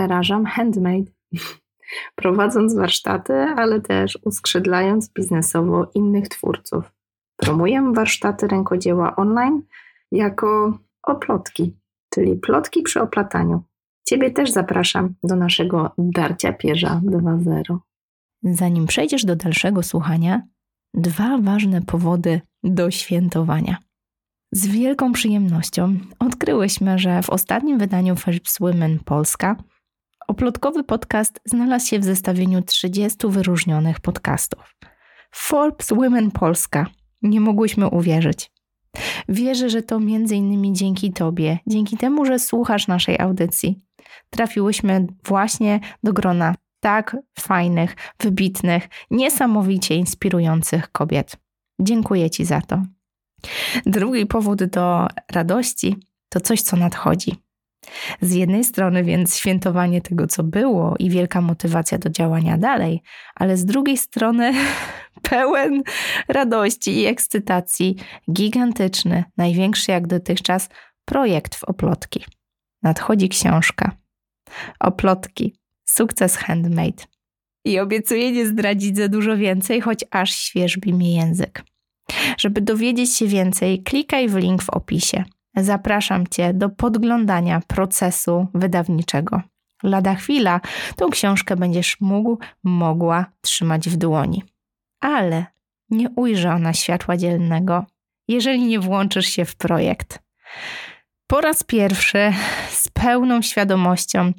zarażam handmade, prowadząc warsztaty, ale też uskrzydlając biznesowo innych twórców. Promuję warsztaty rękodzieła online jako oplotki, czyli plotki przy oplataniu. Ciebie też zapraszam do naszego Darcia Pierza 2.0. Zanim przejdziesz do dalszego słuchania, dwa ważne powody do świętowania. Z wielką przyjemnością odkryłyśmy, że w ostatnim wydaniu Forbes Women Polska oplotkowy podcast znalazł się w zestawieniu 30 wyróżnionych podcastów. Forbes Women Polska. Nie mogłyśmy uwierzyć. Wierzę, że to innymi dzięki Tobie, dzięki temu, że słuchasz naszej audycji, trafiłyśmy właśnie do grona tak fajnych, wybitnych, niesamowicie inspirujących kobiet. Dziękuję Ci za to. Drugi powód do radości to coś, co nadchodzi. Z jednej strony więc świętowanie tego, co było i wielka motywacja do działania dalej, ale z drugiej strony pełen radości i ekscytacji, gigantyczny, największy jak dotychczas projekt w Oplotki. Nadchodzi książka. Oplotki. Sukces handmade. I obiecuję nie zdradzić za dużo więcej, choć aż świeżbi mi język. Żeby dowiedzieć się więcej, klikaj w link w opisie. Zapraszam Cię do podglądania procesu wydawniczego. Lada chwila tą książkę będziesz mógł, mogła trzymać w dłoni. Ale nie ujrzy ona światła dzielnego, jeżeli nie włączysz się w projekt. Po raz pierwszy z pełną świadomością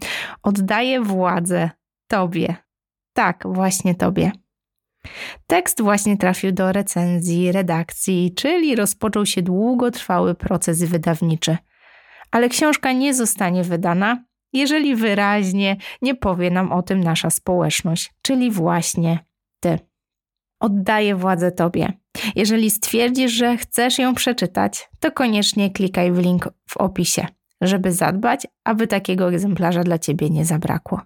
oddaję władzę Tobie. Tak, właśnie Tobie. Tekst właśnie trafił do recenzji, redakcji, czyli rozpoczął się długotrwały proces wydawniczy. Ale książka nie zostanie wydana, jeżeli wyraźnie nie powie nam o tym nasza społeczność, czyli właśnie Ty. Oddaję władzę Tobie. Jeżeli stwierdzisz, że chcesz ją przeczytać, to koniecznie klikaj w link w opisie, żeby zadbać, aby takiego egzemplarza dla Ciebie nie zabrakło.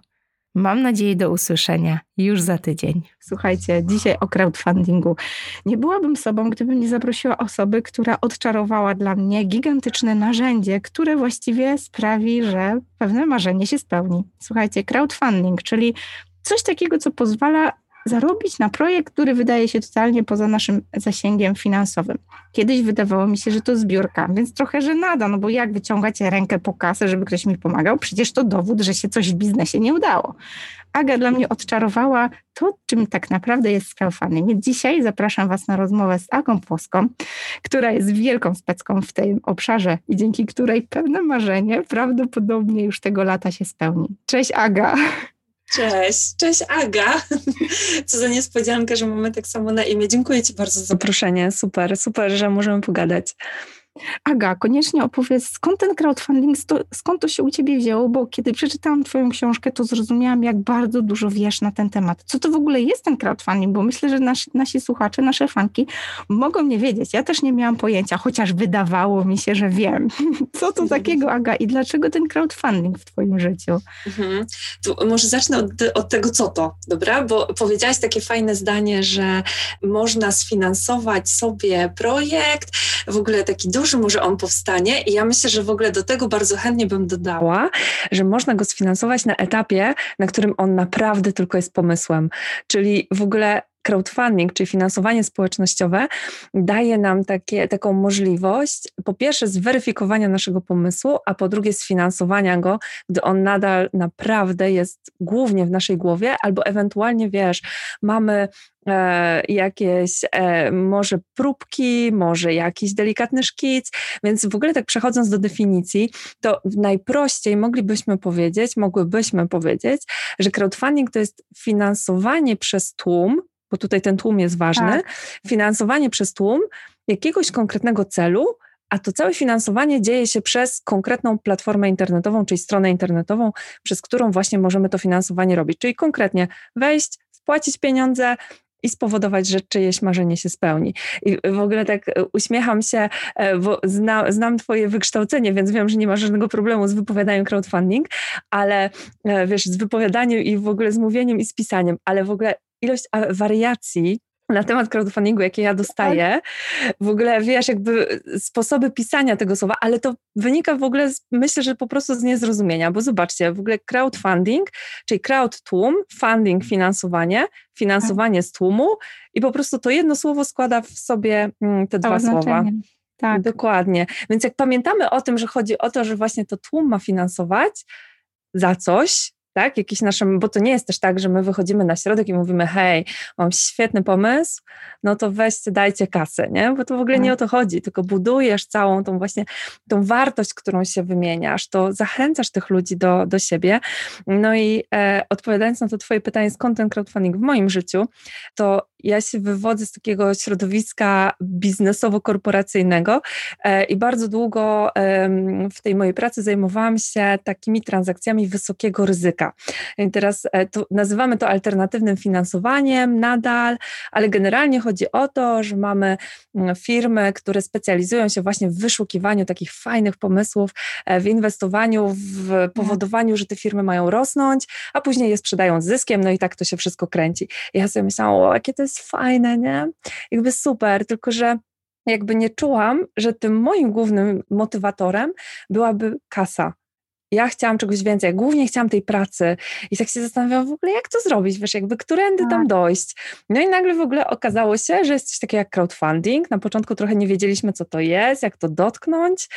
Mam nadzieję do usłyszenia już za tydzień. Słuchajcie, dzisiaj o crowdfundingu. Nie byłabym sobą, gdybym nie zaprosiła osoby, która odczarowała dla mnie gigantyczne narzędzie, które właściwie sprawi, że pewne marzenie się spełni. Słuchajcie, crowdfunding, czyli coś takiego, co pozwala zarobić na projekt, który wydaje się totalnie poza naszym zasięgiem finansowym. Kiedyś wydawało mi się, że to zbiórka, więc trochę żenada, no bo jak wyciągać rękę po kasę, żeby ktoś mi pomagał? Przecież to dowód, że się coś w biznesie nie udało. Aga dla mnie odczarowała to, czym tak naprawdę jest crowdfunding. Więc dzisiaj zapraszam Was na rozmowę z Agą Płoską, która jest wielką specką w tym obszarze i dzięki której pewne marzenie prawdopodobnie już tego lata się spełni. Cześć Aga! Cześć, cześć Aga. Co za niespodzianka, że mamy tak samo na imię. Dziękuję Ci bardzo za zaproszenie. Super, super, że możemy pogadać. Aga, koniecznie opowiedz, skąd ten crowdfunding, skąd to się u Ciebie wzięło, bo kiedy przeczytałam Twoją książkę, to zrozumiałam, jak bardzo dużo wiesz na ten temat. Co to w ogóle jest ten crowdfunding, bo myślę, że nasi, nasi słuchacze, nasze fanki mogą nie wiedzieć. Ja też nie miałam pojęcia, chociaż wydawało mi się, że wiem. Co to takiego, Aga, i dlaczego ten crowdfunding w Twoim życiu? Mhm. może zacznę od, od tego, co to, dobra? Bo powiedziałaś takie fajne zdanie, że można sfinansować sobie projekt, w ogóle taki duży że może on powstanie i ja myślę, że w ogóle do tego bardzo chętnie bym dodała, że można go sfinansować na etapie, na którym on naprawdę tylko jest pomysłem. Czyli w ogóle crowdfunding, czyli finansowanie społecznościowe, daje nam takie, taką możliwość, po pierwsze, zweryfikowania naszego pomysłu, a po drugie, sfinansowania go, gdy on nadal naprawdę jest głównie w naszej głowie, albo ewentualnie wiesz, mamy e, jakieś e, może próbki, może jakiś delikatny szkic, więc w ogóle tak przechodząc do definicji, to najprościej moglibyśmy powiedzieć, mogłybyśmy powiedzieć, że crowdfunding to jest finansowanie przez tłum bo tutaj ten tłum jest ważny, tak. finansowanie przez tłum jakiegoś konkretnego celu, a to całe finansowanie dzieje się przez konkretną platformę internetową, czyli stronę internetową, przez którą właśnie możemy to finansowanie robić. Czyli konkretnie wejść, wpłacić pieniądze, i spowodować, że czyjeś marzenie się spełni. I w ogóle tak uśmiecham się, e, bo zna, znam Twoje wykształcenie, więc wiem, że nie masz żadnego problemu z wypowiadaniem crowdfunding, ale e, wiesz, z wypowiadaniem i w ogóle z mówieniem i z pisaniem, ale w ogóle ilość wariacji na temat crowdfundingu, jakie ja dostaję, w ogóle wiesz, jakby sposoby pisania tego słowa, ale to wynika w ogóle, z, myślę, że po prostu z niezrozumienia, bo zobaczcie, w ogóle crowdfunding, czyli crowd tłum, funding finansowanie, finansowanie z tłumu i po prostu to jedno słowo składa w sobie mm, te dwa słowa. Tak. Dokładnie. Więc jak pamiętamy o tym, że chodzi o to, że właśnie to tłum ma finansować za coś, tak? Jakiś naszym, bo to nie jest też tak, że my wychodzimy na środek i mówimy, hej, mam świetny pomysł, no to weźcie, dajcie kasę, nie? Bo to w ogóle nie tak. o to chodzi, tylko budujesz całą tą właśnie, tą wartość, którą się wymieniasz, to zachęcasz tych ludzi do, do siebie. No i e, odpowiadając na to twoje pytanie, skąd ten crowdfunding w moim życiu, to ja się wywodzę z takiego środowiska biznesowo-korporacyjnego e, i bardzo długo e, w tej mojej pracy zajmowałam się takimi transakcjami wysokiego ryzyka. I teraz e, to, nazywamy to alternatywnym finansowaniem nadal, ale generalnie chodzi o to, że mamy mm, firmy, które specjalizują się właśnie w wyszukiwaniu takich fajnych pomysłów, e, w inwestowaniu, w powodowaniu, że te firmy mają rosnąć, a później je sprzedają z zyskiem, no i tak to się wszystko kręci. I ja sobie myślałam, o, jakie to jest fajne, nie? Jakby super, tylko że jakby nie czułam, że tym moim głównym motywatorem byłaby kasa ja chciałam czegoś więcej, głównie chciałam tej pracy i tak się zastanawiałam w ogóle, jak to zrobić, wiesz, jakby którędy tam tak. dojść. No i nagle w ogóle okazało się, że jest coś takiego jak crowdfunding. Na początku trochę nie wiedzieliśmy, co to jest, jak to dotknąć,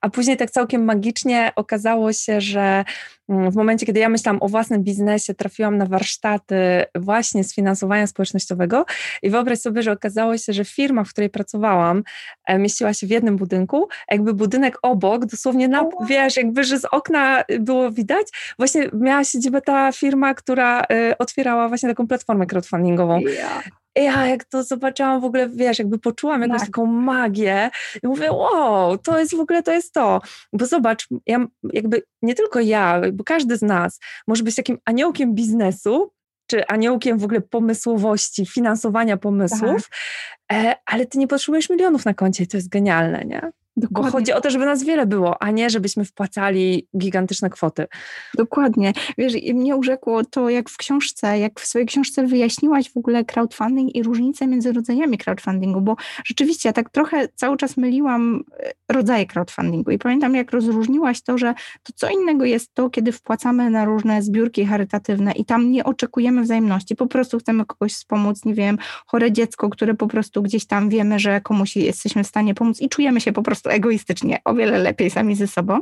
a później tak całkiem magicznie okazało się, że w momencie, kiedy ja myślałam o własnym biznesie, trafiłam na warsztaty właśnie z finansowania społecznościowego i wyobraź sobie, że okazało się, że firma, w której pracowałam, e, mieściła się w jednym budynku, jakby budynek obok, dosłownie na, wiesz, jakby, że z okna było widać, właśnie miała siedzibę ta firma, która y, otwierała właśnie taką platformę crowdfundingową. Yeah. Ja jak to zobaczyłam w ogóle, wiesz, jakby poczułam jakąś tak. taką magię i mówię, wow, to jest w ogóle, to jest to. Bo zobacz, ja jakby nie tylko ja, bo każdy z nas może być takim aniołkiem biznesu, czy aniołkiem w ogóle pomysłowości, finansowania pomysłów, tak. e, ale ty nie potrzebujesz milionów na koncie i to jest genialne, nie? Dokładnie. Bo chodzi o to, żeby nas wiele było, a nie żebyśmy wpłacali gigantyczne kwoty. Dokładnie. Wiesz, mnie urzekło to, jak w książce, jak w swojej książce wyjaśniłaś w ogóle crowdfunding i różnice między rodzajami crowdfundingu, bo rzeczywiście ja tak trochę cały czas myliłam e, rodzaje crowdfundingu i pamiętam, jak rozróżniłaś to, że to co innego jest to, kiedy wpłacamy na różne zbiórki charytatywne i tam nie oczekujemy wzajemności, po prostu chcemy kogoś wspomóc, nie wiem, chore dziecko, które po prostu gdzieś tam wiemy, że komuś jesteśmy w stanie pomóc i czujemy się po prostu prostu egoistycznie, o wiele lepiej sami ze sobą.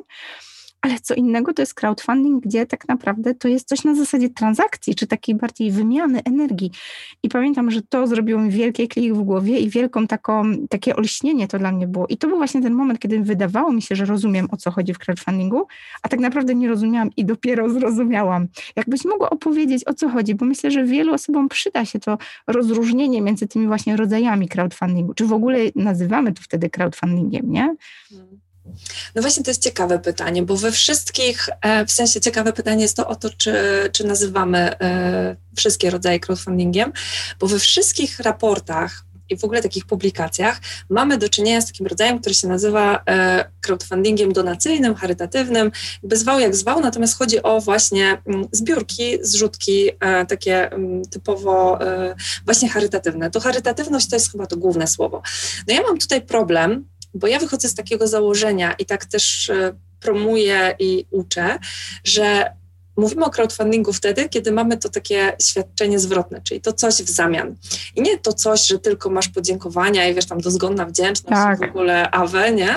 Ale co innego to jest crowdfunding, gdzie tak naprawdę to jest coś na zasadzie transakcji, czy takiej bardziej wymiany energii. I pamiętam, że to zrobiło mi wielki klik w głowie i wielką taką, takie olśnienie to dla mnie było. I to był właśnie ten moment, kiedy wydawało mi się, że rozumiem, o co chodzi w crowdfundingu, a tak naprawdę nie rozumiałam i dopiero zrozumiałam. Jakbyś mogła opowiedzieć, o co chodzi, bo myślę, że wielu osobom przyda się to rozróżnienie między tymi właśnie rodzajami crowdfundingu. Czy w ogóle nazywamy to wtedy crowdfundingiem, nie? Hmm. No właśnie to jest ciekawe pytanie, bo we wszystkich, e, w sensie ciekawe pytanie jest to o to, czy, czy nazywamy e, wszystkie rodzaje crowdfundingiem, bo we wszystkich raportach i w ogóle takich publikacjach mamy do czynienia z takim rodzajem, który się nazywa e, crowdfundingiem donacyjnym, charytatywnym, by zwał jak zwał, natomiast chodzi o właśnie mm, zbiórki, zrzutki takie mm, typowo właśnie charytatywne. To charytatywność to jest chyba to główne słowo. No ja mam tutaj problem, bo ja wychodzę z takiego założenia i tak też e, promuję i uczę, że Mówimy o crowdfundingu wtedy, kiedy mamy to takie świadczenie zwrotne, czyli to coś w zamian. I nie to coś, że tylko masz podziękowania i wiesz, tam dozgonna wdzięczność tak. w ogóle awe, nie?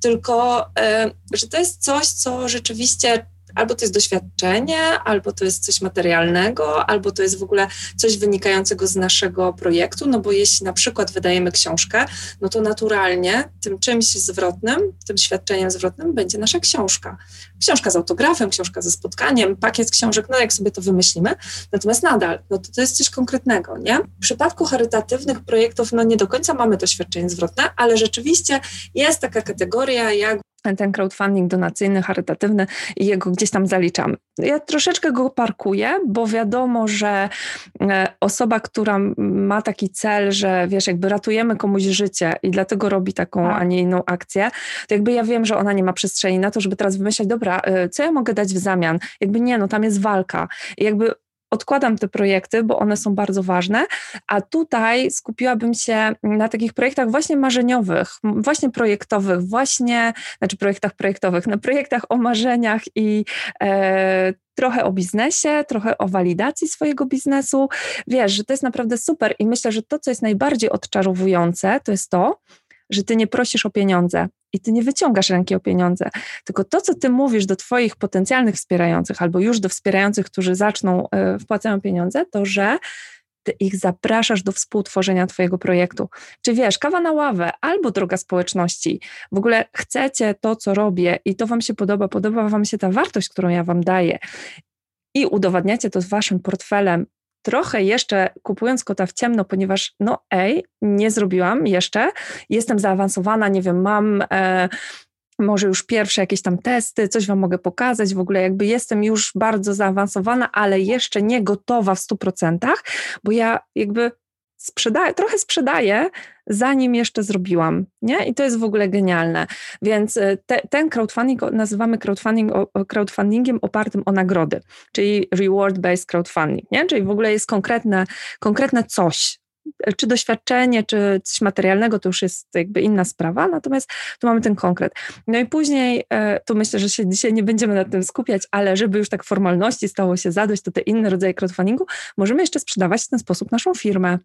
Tylko, e, że to jest coś, co rzeczywiście albo to jest doświadczenie, albo to jest coś materialnego, albo to jest w ogóle coś wynikającego z naszego projektu, no bo jeśli na przykład wydajemy książkę, no to naturalnie tym czymś zwrotnym, tym świadczeniem zwrotnym będzie nasza książka. Książka z autografem, książka ze spotkaniem, pakiet książek, no jak sobie to wymyślimy. Natomiast nadal, no to, to jest coś konkretnego, nie? W przypadku charytatywnych projektów, no nie do końca mamy to świadczenie zwrotne, ale rzeczywiście jest taka kategoria jak ten crowdfunding donacyjny, charytatywny i jego gdzieś tam zaliczamy. Ja troszeczkę go parkuję, bo wiadomo, że e, osoba, która ma taki cel, że wiesz, jakby ratujemy komuś życie i dlatego robi taką, tak. a nie inną akcję, to jakby ja wiem, że ona nie ma przestrzeni na to, żeby teraz wymyślać, dobra, e, co ja mogę dać w zamian? Jakby nie, no tam jest walka. I jakby odkładam te projekty, bo one są bardzo ważne, a tutaj skupiłabym się na takich projektach właśnie marzeniowych, właśnie projektowych, właśnie, znaczy projektach projektowych, na projektach o marzeniach i e, trochę o biznesie, trochę o walidacji swojego biznesu. Wiesz, że to jest naprawdę super i myślę, że to, co jest najbardziej odczarowujące, to jest to, że ty nie prosisz o pieniądze i ty nie wyciągasz ręki o pieniądze, tylko to, co ty mówisz do twoich potencjalnych wspierających albo już do wspierających, którzy zaczną, y, wpłacają pieniądze, to że ty ich zapraszasz do współtworzenia Twojego projektu. Czy wiesz, kawa na ławę albo droga społeczności, w ogóle chcecie to, co robię i to Wam się podoba, podoba Wam się ta wartość, którą ja Wam daję i udowadniacie to z Waszym portfelem, trochę jeszcze kupując kota w ciemno, ponieważ no ej, nie zrobiłam jeszcze, jestem zaawansowana, nie wiem, mam e, może już pierwsze jakieś tam testy, coś Wam mogę pokazać, w ogóle jakby jestem już bardzo zaawansowana, ale jeszcze nie gotowa w 100%, bo ja jakby sprzedaję, trochę sprzedaję, zanim jeszcze zrobiłam, nie? I to jest w ogóle genialne. Więc e, te, ten crowdfunding nazywamy crowdfunding, crowdfundingiem opartym o nagrody, czyli reward-based crowdfunding, nie? Czyli w ogóle jest konkretne, konkretne coś, czy doświadczenie, czy coś materialnego, to już jest jakby inna sprawa, natomiast tu mamy ten konkret. No i później, e, tu myślę, że się dzisiaj nie będziemy nad tym skupiać, ale żeby już tak formalności stało się zadość, to te inne rodzaje crowdfundingu, możemy jeszcze sprzedawać w ten sposób naszą firmę.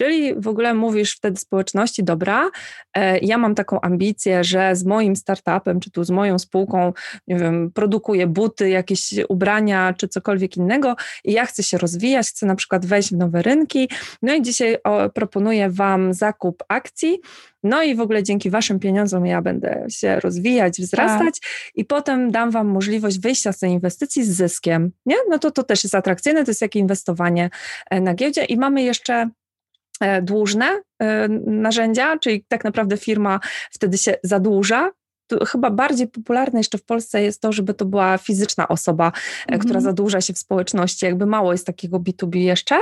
Czyli w ogóle mówisz wtedy społeczności, dobra, e, ja mam taką ambicję, że z moim startupem, czy tu z moją spółką, nie wiem, produkuję buty, jakieś ubrania, czy cokolwiek innego i ja chcę się rozwijać, chcę na przykład wejść w nowe rynki. No i dzisiaj proponuję Wam zakup akcji. No i w ogóle dzięki Waszym pieniądzom ja będę się rozwijać, wzrastać tak. i potem dam Wam możliwość wyjścia z tej inwestycji z zyskiem. Nie? No to to też jest atrakcyjne, to jest jak inwestowanie e, na giełdzie i mamy jeszcze dłużne e, narzędzia, czyli tak naprawdę firma wtedy się zadłuża chyba bardziej popularne jeszcze w Polsce jest to, żeby to była fizyczna osoba, mm -hmm. która zadłuża się w społeczności. Jakby mało jest takiego B2B jeszcze.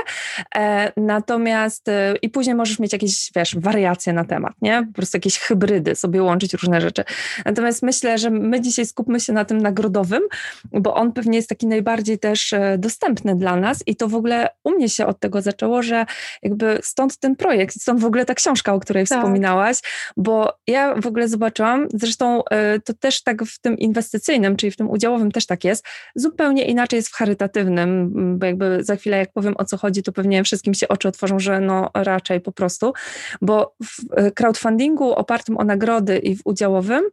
E, natomiast e, i później możesz mieć jakieś, wiesz, wariacje na temat, nie? Po prostu jakieś hybrydy, sobie łączyć różne rzeczy. Natomiast myślę, że my dzisiaj skupmy się na tym nagrodowym, bo on pewnie jest taki najbardziej też e, dostępny dla nas i to w ogóle u mnie się od tego zaczęło, że jakby stąd ten projekt, stąd w ogóle ta książka, o której tak. wspominałaś, bo ja w ogóle zobaczyłam, zresztą E, to też tak w tym inwestycyjnym, czyli w tym udziałowym też tak jest. Zupełnie inaczej jest w charytatywnym, bo jakby za chwilę jak powiem o co chodzi, to pewnie wszystkim się oczy otworzą, że no raczej po prostu, bo w e, crowdfundingu opartym o nagrody i w udziałowym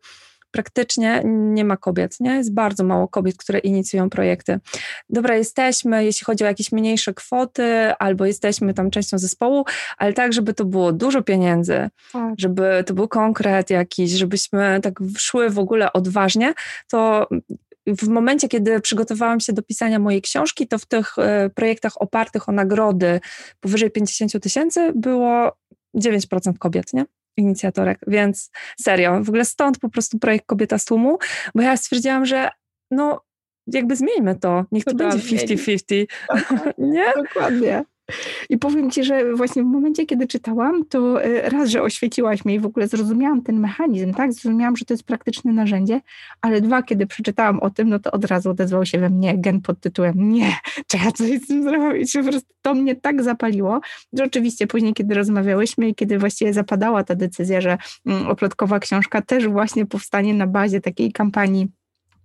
praktycznie nie ma kobiet, nie? Jest bardzo mało kobiet, które inicjują projekty. Dobra, jesteśmy, jeśli chodzi o jakieś mniejsze kwoty, albo jesteśmy tam częścią zespołu, ale tak, żeby to było dużo pieniędzy, tak. żeby to był konkret jakiś, żebyśmy tak szły w ogóle odważnie, to w momencie, kiedy przygotowałam się do pisania mojej książki, to w tych e, projektach opartych o nagrody powyżej 50 tysięcy było 9% kobiet, nie? Inicjatorek, więc serio, w ogóle stąd po prostu projekt Kobieta z tłumu, bo ja stwierdziłam, że no jakby zmieńmy to, niech to, to będzie 50-50, nie? Dokładnie. I powiem Ci, że właśnie w momencie, kiedy czytałam, to e, raz, że oświeciłaś mnie i w ogóle zrozumiałam ten mechanizm, tak? Zrozumiałam, że to jest praktyczne narzędzie, ale dwa, kiedy przeczytałam o tym, no to od razu odezwał się we mnie gen pod tytułem nie, trzeba coś z tym zrobić. Po prostu to mnie tak zapaliło, że oczywiście później, kiedy rozmawiałyśmy i kiedy właściwie zapadała ta decyzja, że mm, oplotkowa książka też właśnie powstanie na bazie takiej kampanii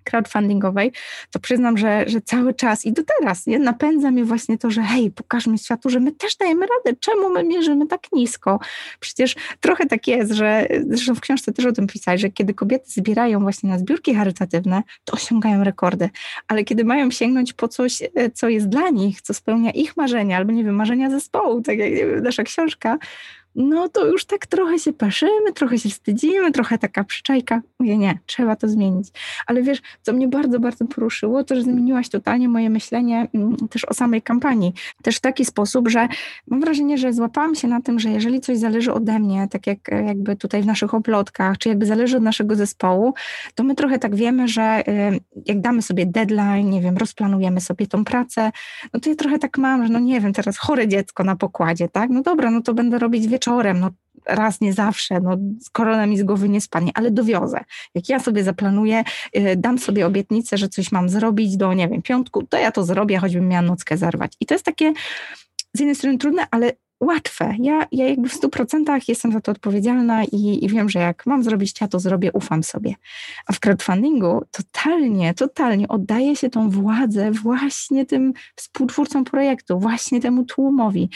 crowdfundingowej, to przyznam, że, że cały czas i do teraz nie, napędza mnie właśnie to, że hej, pokażmy światu, że my też dajemy radę. Czemu my mierzymy tak nisko? Przecież trochę tak jest, że zresztą w książce też o tym pisać, że kiedy kobiety zbierają właśnie na zbiórki charytatywne, to osiągają rekordy, ale kiedy mają sięgnąć po coś, e, co jest dla nich, co spełnia ich marzenia, albo nie wiem, marzenia zespołu, tak jak wiem, nasza książka, no to już tak trochę się paszymy, trochę się wstydzimy, trochę taka przyczajka. Mówię, nie, trzeba to zmienić. Ale wiesz, co mnie bardzo, bardzo poruszyło, to, że zmieniłaś totalnie moje myślenie mm, też o samej kampanii. Też w taki sposób, że mam wrażenie, że złapałam się na tym, że jeżeli coś zależy ode mnie, tak jak jakby tutaj w naszych oplotkach, czy jakby zależy od naszego zespołu, to my trochę tak wiemy, że y, jak damy sobie deadline, nie wiem, rozplanujemy sobie tą pracę, no to ja trochę tak mam, że no nie wiem, teraz chore dziecko na pokładzie, tak? No dobra, no to będę robić wieczorem, no raz, nie zawsze, no korona mi z głowy nie spadnie, ale dowiozę. Jak ja sobie zaplanuję, y, dam sobie obietnicę, że coś mam zrobić do, nie wiem, piątku, to ja to zrobię, choćbym miała nockę zarwać. I to jest takie z jednej strony trudne, ale łatwe. Ja, ja jakby w stu procentach jestem za to odpowiedzialna i, i wiem, że jak mam zrobić, ja to zrobię, ufam sobie. A w crowdfundingu totalnie, totalnie oddaje się tą władzę właśnie tym współtwórcom projektu, właśnie temu tłumowi.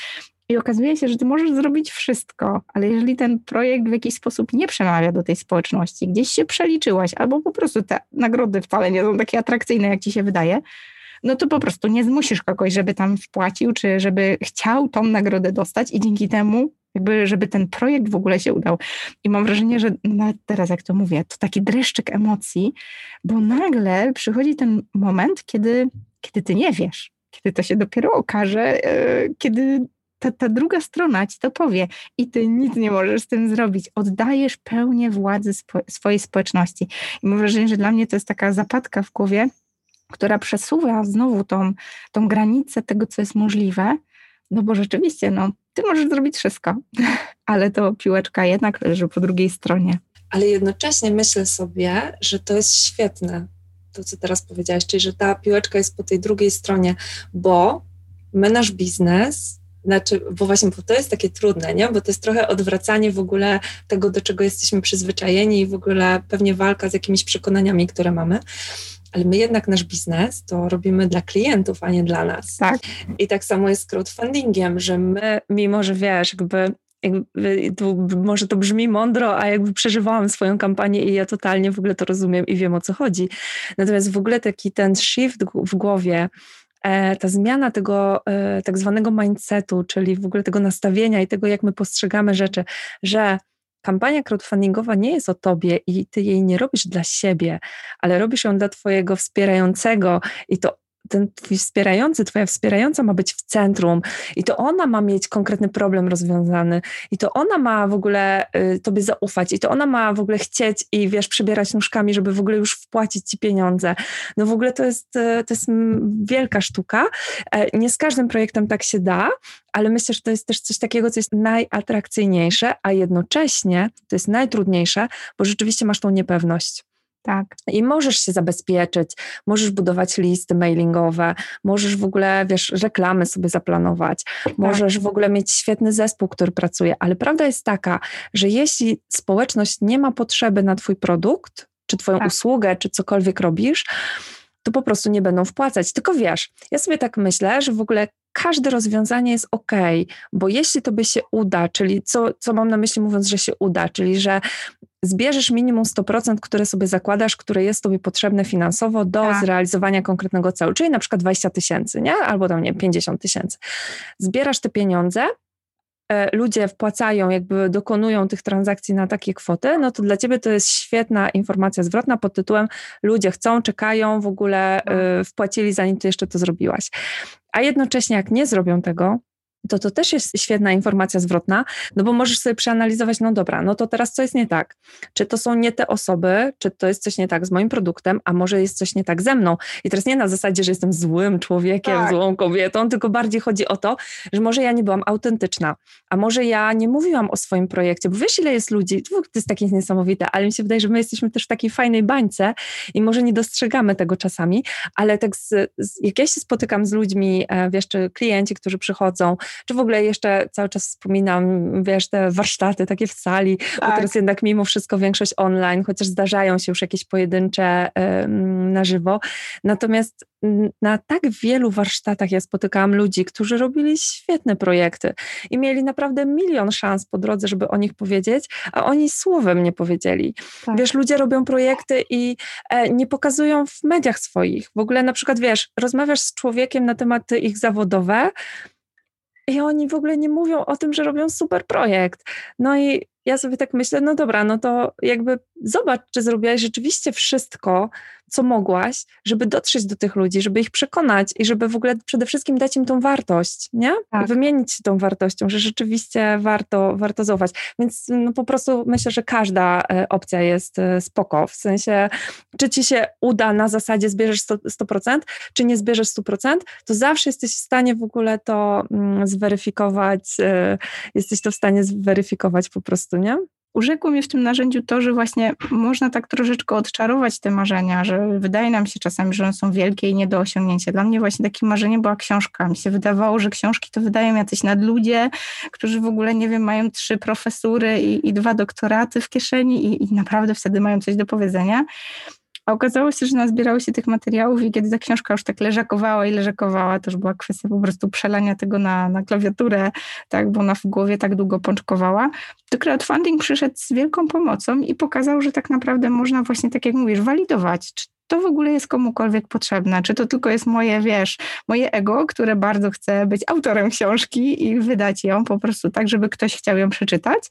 I okazuje się, że ty możesz zrobić wszystko, ale jeżeli ten projekt w jakiś sposób nie przemawia do tej społeczności, gdzieś się przeliczyłaś, albo po prostu te nagrody wcale nie są takie atrakcyjne, jak ci się wydaje, no to po prostu nie zmusisz kogoś, żeby tam wpłacił, czy żeby chciał tą nagrodę dostać i dzięki temu jakby, żeby ten projekt w ogóle się udał. I mam wrażenie, że nawet teraz, jak to mówię, to taki dreszczyk emocji, bo nagle przychodzi ten moment, kiedy, kiedy ty nie wiesz, kiedy to się dopiero okaże, yy, kiedy ta, ta druga strona ci to powie i ty nic nie możesz z tym zrobić. Oddajesz pełnię władzy spo, swojej społeczności. I mam wrażenie, że dla mnie to jest taka zapadka w głowie, która przesuwa znowu tą, tą granicę tego, co jest możliwe, no bo rzeczywiście, no, ty możesz zrobić wszystko, ale to piłeczka jednak leży po drugiej stronie. Ale jednocześnie myślę sobie, że to jest świetne, to co teraz powiedziałaś, czyli że ta piłeczka jest po tej drugiej stronie, bo my nasz biznes znaczy, bo właśnie bo to jest takie trudne, nie? bo to jest trochę odwracanie w ogóle tego, do czego jesteśmy przyzwyczajeni i w ogóle pewnie walka z jakimiś przekonaniami, które mamy ale my jednak nasz biznes to robimy dla klientów, a nie dla nas. Tak. I tak samo jest z crowdfundingiem, że my, mimo że wiesz, jakby jakby, to, może to brzmi mądro, a jakby przeżywałam swoją kampanię i ja totalnie w ogóle to rozumiem i wiem o co chodzi. Natomiast w ogóle taki ten shift w głowie, ta zmiana tego e, tak zwanego mindsetu, czyli w ogóle tego nastawienia i tego, jak my postrzegamy rzeczy, że kampania crowdfundingowa nie jest o tobie i ty jej nie robisz dla siebie, ale robisz ją dla twojego wspierającego i to ten twój wspierający, twoja wspierająca ma być w centrum i to ona ma mieć konkretny problem rozwiązany i to ona ma w ogóle y, tobie zaufać i to ona ma w ogóle chcieć i wiesz, przebierać nóżkami, żeby w ogóle już wpłacić ci pieniądze. No w ogóle to jest, y, to jest wielka sztuka. E, nie z każdym projektem tak się da, ale myślę, że to jest też coś takiego, co jest najatrakcyjniejsze, a jednocześnie to jest najtrudniejsze, bo rzeczywiście masz tą niepewność. Tak. I możesz się zabezpieczyć, możesz budować listy mailingowe, możesz w ogóle, wiesz, reklamy sobie zaplanować, tak. możesz w ogóle mieć świetny zespół, który pracuje, ale prawda jest taka, że jeśli społeczność nie ma potrzeby na Twój produkt, czy Twoją tak. usługę, czy cokolwiek robisz, to po prostu nie będą wpłacać. Tylko wiesz, ja sobie tak myślę, że w ogóle każde rozwiązanie jest ok, bo jeśli to by się uda, czyli co, co mam na myśli mówiąc, że się uda, czyli że zbierzesz minimum 100%, które sobie zakładasz, które jest tobie potrzebne finansowo do tak. zrealizowania konkretnego celu, czyli na przykład 20 tysięcy, nie? Albo tam, nie 50 tysięcy. Zbierasz te pieniądze, e, ludzie wpłacają, jakby dokonują tych transakcji na takie kwoty, no to dla ciebie to jest świetna informacja zwrotna pod tytułem ludzie chcą, czekają, w ogóle y, wpłacili zanim ty jeszcze to zrobiłaś. A jednocześnie jak nie zrobią tego, to to też jest świetna informacja zwrotna, no bo możesz sobie przeanalizować, no dobra, no to teraz co jest nie tak? Czy to są nie te osoby, czy to jest coś nie tak z moim produktem, a może jest coś nie tak ze mną? I teraz nie na zasadzie, że jestem złym człowiekiem, tak. złą kobietą, tylko bardziej chodzi o to, że może ja nie byłam autentyczna, a może ja nie mówiłam o swoim projekcie, bo wiesz ile jest ludzi, to jest takie niesamowite, ale mi się wydaje, że my jesteśmy też w takiej fajnej bańce i może nie dostrzegamy tego czasami, ale tak z, z, jak ja się spotykam z ludźmi, e, wiesz, czy klienci, którzy przychodzą, czy w ogóle jeszcze cały czas wspominam, wiesz, te warsztaty takie w sali, tak. bo teraz jednak mimo wszystko większość online, chociaż zdarzają się już jakieś pojedyncze na żywo. Natomiast na tak wielu warsztatach ja spotykałam ludzi, którzy robili świetne projekty i mieli naprawdę milion szans po drodze, żeby o nich powiedzieć, a oni słowem nie powiedzieli. Tak. Wiesz, ludzie robią projekty i e, nie pokazują w mediach swoich. W ogóle na przykład, wiesz, rozmawiasz z człowiekiem na tematy ich zawodowe, i oni w ogóle nie mówią o tym, że robią super projekt. No i ja sobie tak myślę, no dobra, no to jakby zobacz, czy zrobiłaś rzeczywiście wszystko co mogłaś, żeby dotrzeć do tych ludzi, żeby ich przekonać i żeby w ogóle przede wszystkim dać im tą wartość, nie? Tak. Wymienić się tą wartością, że rzeczywiście warto, warto zaufać. Więc no, po prostu myślę, że każda e, opcja jest e, spoko. W sensie, czy ci się uda na zasadzie zbierzesz 100%, 100% czy nie zbierzesz 100%, to zawsze jesteś w stanie w ogóle to mm, zweryfikować, e, jesteś to w stanie zweryfikować po prostu, nie? Urzekło mnie w tym narzędziu to, że właśnie można tak troszeczkę odczarować te marzenia, że wydaje nam się czasami, że one są wielkie i nie do osiągnięcia. Dla mnie właśnie takie marzenie była książka. Mi się wydawało, że książki to wydają jacyś nadludzie, którzy w ogóle, nie wiem, mają trzy profesury i, i dwa doktoraty w kieszeni i, i naprawdę wtedy mają coś do powiedzenia. A okazało się, że nazbierało się tych materiałów i kiedy ta książka już tak leżakowała i leżakowała, to już była kwestia po prostu przelania tego na, na klawiaturę, tak, bo ona w głowie tak długo pączkowała, to crowdfunding przyszedł z wielką pomocą i pokazał, że tak naprawdę można właśnie, tak jak mówisz, walidować, czy to w ogóle jest komukolwiek potrzebne, czy to tylko jest moje, wiesz, moje ego, które bardzo chce być autorem książki i wydać ją po prostu tak, żeby ktoś chciał ją przeczytać,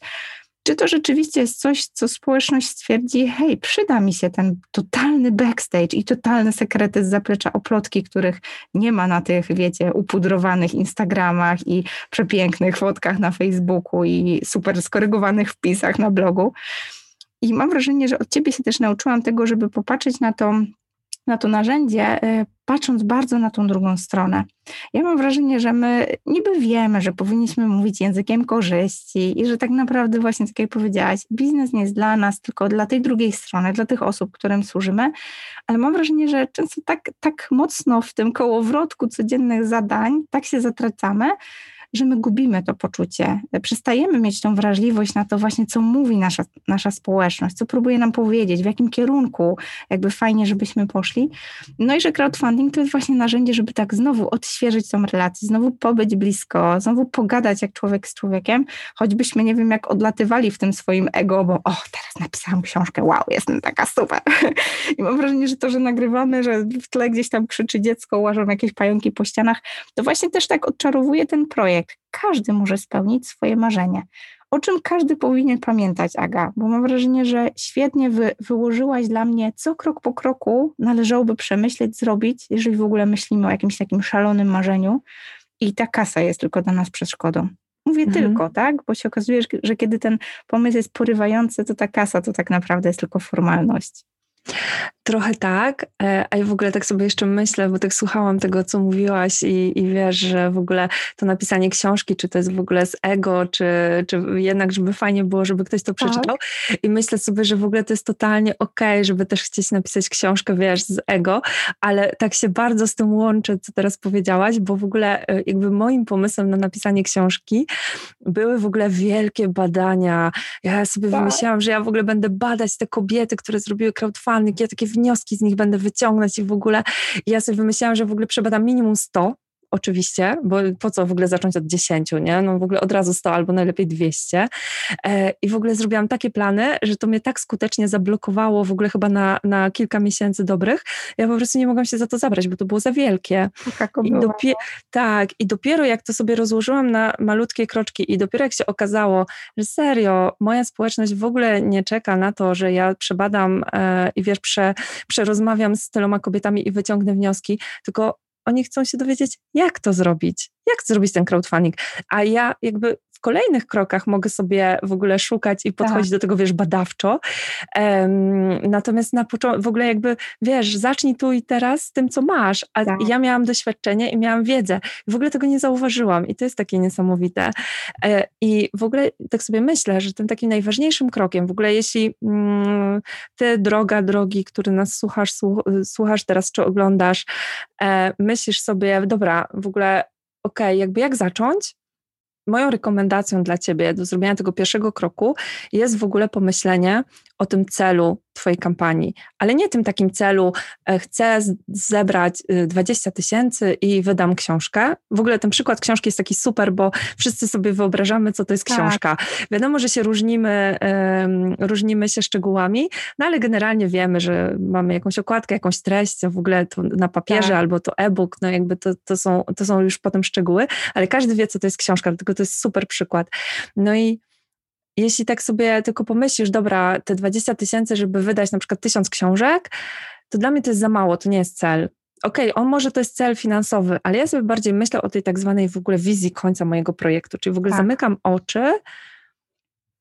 czy to rzeczywiście jest coś, co społeczność stwierdzi, hej, przyda mi się ten totalny backstage i totalne sekrety z zaplecza oplotki, których nie ma na tych, wiecie, upudrowanych Instagramach i przepięknych fotkach na Facebooku i super skorygowanych wpisach na blogu. I mam wrażenie, że od ciebie się też nauczyłam tego, żeby popatrzeć na to, na to narzędzie, y, patrząc bardzo na tą drugą stronę. Ja mam wrażenie, że my niby wiemy, że powinniśmy mówić językiem korzyści i że tak naprawdę właśnie, tak jak powiedziałaś, biznes nie jest dla nas, tylko dla tej drugiej strony, dla tych osób, którym służymy, ale mam wrażenie, że często tak, tak mocno w tym kołowrotku codziennych zadań tak się zatracamy, że my gubimy to poczucie. Przestajemy mieć tą wrażliwość na to właśnie, co mówi nasza, nasza społeczność, co próbuje nam powiedzieć, w jakim kierunku jakby fajnie, żebyśmy poszli. No i że crowdfunding to jest właśnie narzędzie, żeby tak znowu odświeżyć tą relację, znowu pobyć blisko, znowu pogadać jak człowiek z człowiekiem, choćbyśmy nie wiem jak odlatywali w tym swoim ego, bo o, teraz napisałam książkę, wow, jestem taka super. I mam wrażenie, że to, że nagrywamy, że w tle gdzieś tam krzyczy dziecko, łażą jakieś pająki po ścianach, to właśnie też tak odczarowuje ten projekt każdy może spełnić swoje marzenie. O czym każdy powinien pamiętać, Aga, bo mam wrażenie, że świetnie wy, wyłożyłaś dla mnie, co krok po kroku należałoby przemyśleć, zrobić, jeżeli w ogóle myślimy o jakimś takim szalonym marzeniu i ta kasa jest tylko dla nas przeszkodą. Mówię mhm. tylko, tak? Bo się okazuje, że kiedy ten pomysł jest porywający, to ta kasa to tak naprawdę jest tylko formalność. Trochę tak, e, a ja w ogóle tak sobie jeszcze myślę, bo tak słuchałam tego, co mówiłaś i, i wiesz, że w ogóle to napisanie książki, czy to jest w ogóle z ego, czy, czy jednak, żeby fajnie było, żeby ktoś to przeczytał. Tak. I myślę sobie, że w ogóle to jest totalnie okej, okay, żeby też chcieć napisać książkę, wiesz, z ego, ale tak się bardzo z tym łączę, co teraz powiedziałaś, bo w ogóle e, jakby moim pomysłem na napisanie książki były w ogóle wielkie badania. Ja sobie tak. wymyślałam, że ja w ogóle będę badać te kobiety, które zrobiły crowdfunding, ja takie wnioski z nich będę wyciągnąć i w ogóle ja sobie wymyślałam, że w ogóle przebadam minimum 100 oczywiście, bo po co w ogóle zacząć od 10, nie? No w ogóle od razu 100 albo najlepiej 200. E, I w ogóle zrobiłam takie plany, że to mnie tak skutecznie zablokowało w ogóle chyba na, na kilka miesięcy dobrych. Ja po prostu nie mogłam się za to zabrać, bo to było za wielkie. I dopie- tak, i dopiero jak to sobie rozłożyłam na malutkie kroczki i dopiero jak się okazało, że serio, moja społeczność w ogóle nie czeka na to, że ja przebadam e, i wiesz, prze, przerozmawiam z tyloma kobietami i wyciągnę wnioski, tylko oni chcą się dowiedzieć, jak to zrobić, jak zrobić ten crowdfunding. A ja jakby kolejnych krokach mogę sobie w ogóle szukać i podchodzić tak. do tego, wiesz, badawczo. Um, natomiast na początku, w ogóle jakby, wiesz, zacznij tu i teraz z tym, co masz. A tak. ja miałam doświadczenie i miałam wiedzę. W ogóle tego nie zauważyłam i to jest takie niesamowite. E, I w ogóle tak sobie myślę, że tym takim najważniejszym krokiem, w ogóle jeśli mm, ty, droga, drogi, który nas słuchasz, słuchasz teraz czy oglądasz, e, myślisz sobie, dobra, w ogóle okej, okay, jakby jak zacząć? Moją rekomendacją dla Ciebie do zrobienia tego pierwszego kroku jest w ogóle pomyślenie o tym celu Twojej kampanii, ale nie tym takim celu, e, chcę zebrać 20 y, tysięcy i wydam książkę. W ogóle ten przykład książki jest taki super, bo wszyscy sobie wyobrażamy, co to jest tak. książka. Wiadomo, że się różnimy, różnimy się szczegółami, no ale generalnie wiemy, że mamy jakąś okładkę, jakąś treść, w ogóle to na papierze tak. albo to e-book, no jakby to, to, są, to są już potem szczegóły, ale każdy wie, co to jest książka, dlatego to jest super przykład. No i jeśli tak sobie tylko pomyślisz, dobra, te 20 tysięcy, żeby wydać na przykład tysiąc książek, to dla mnie to jest za mało, to nie jest cel. Okej, okay, on może to jest cel finansowy, ale ja sobie bardziej myślę o tej tak zwanej w ogóle wizji końca mojego projektu, czyli w ogóle tak. zamykam oczy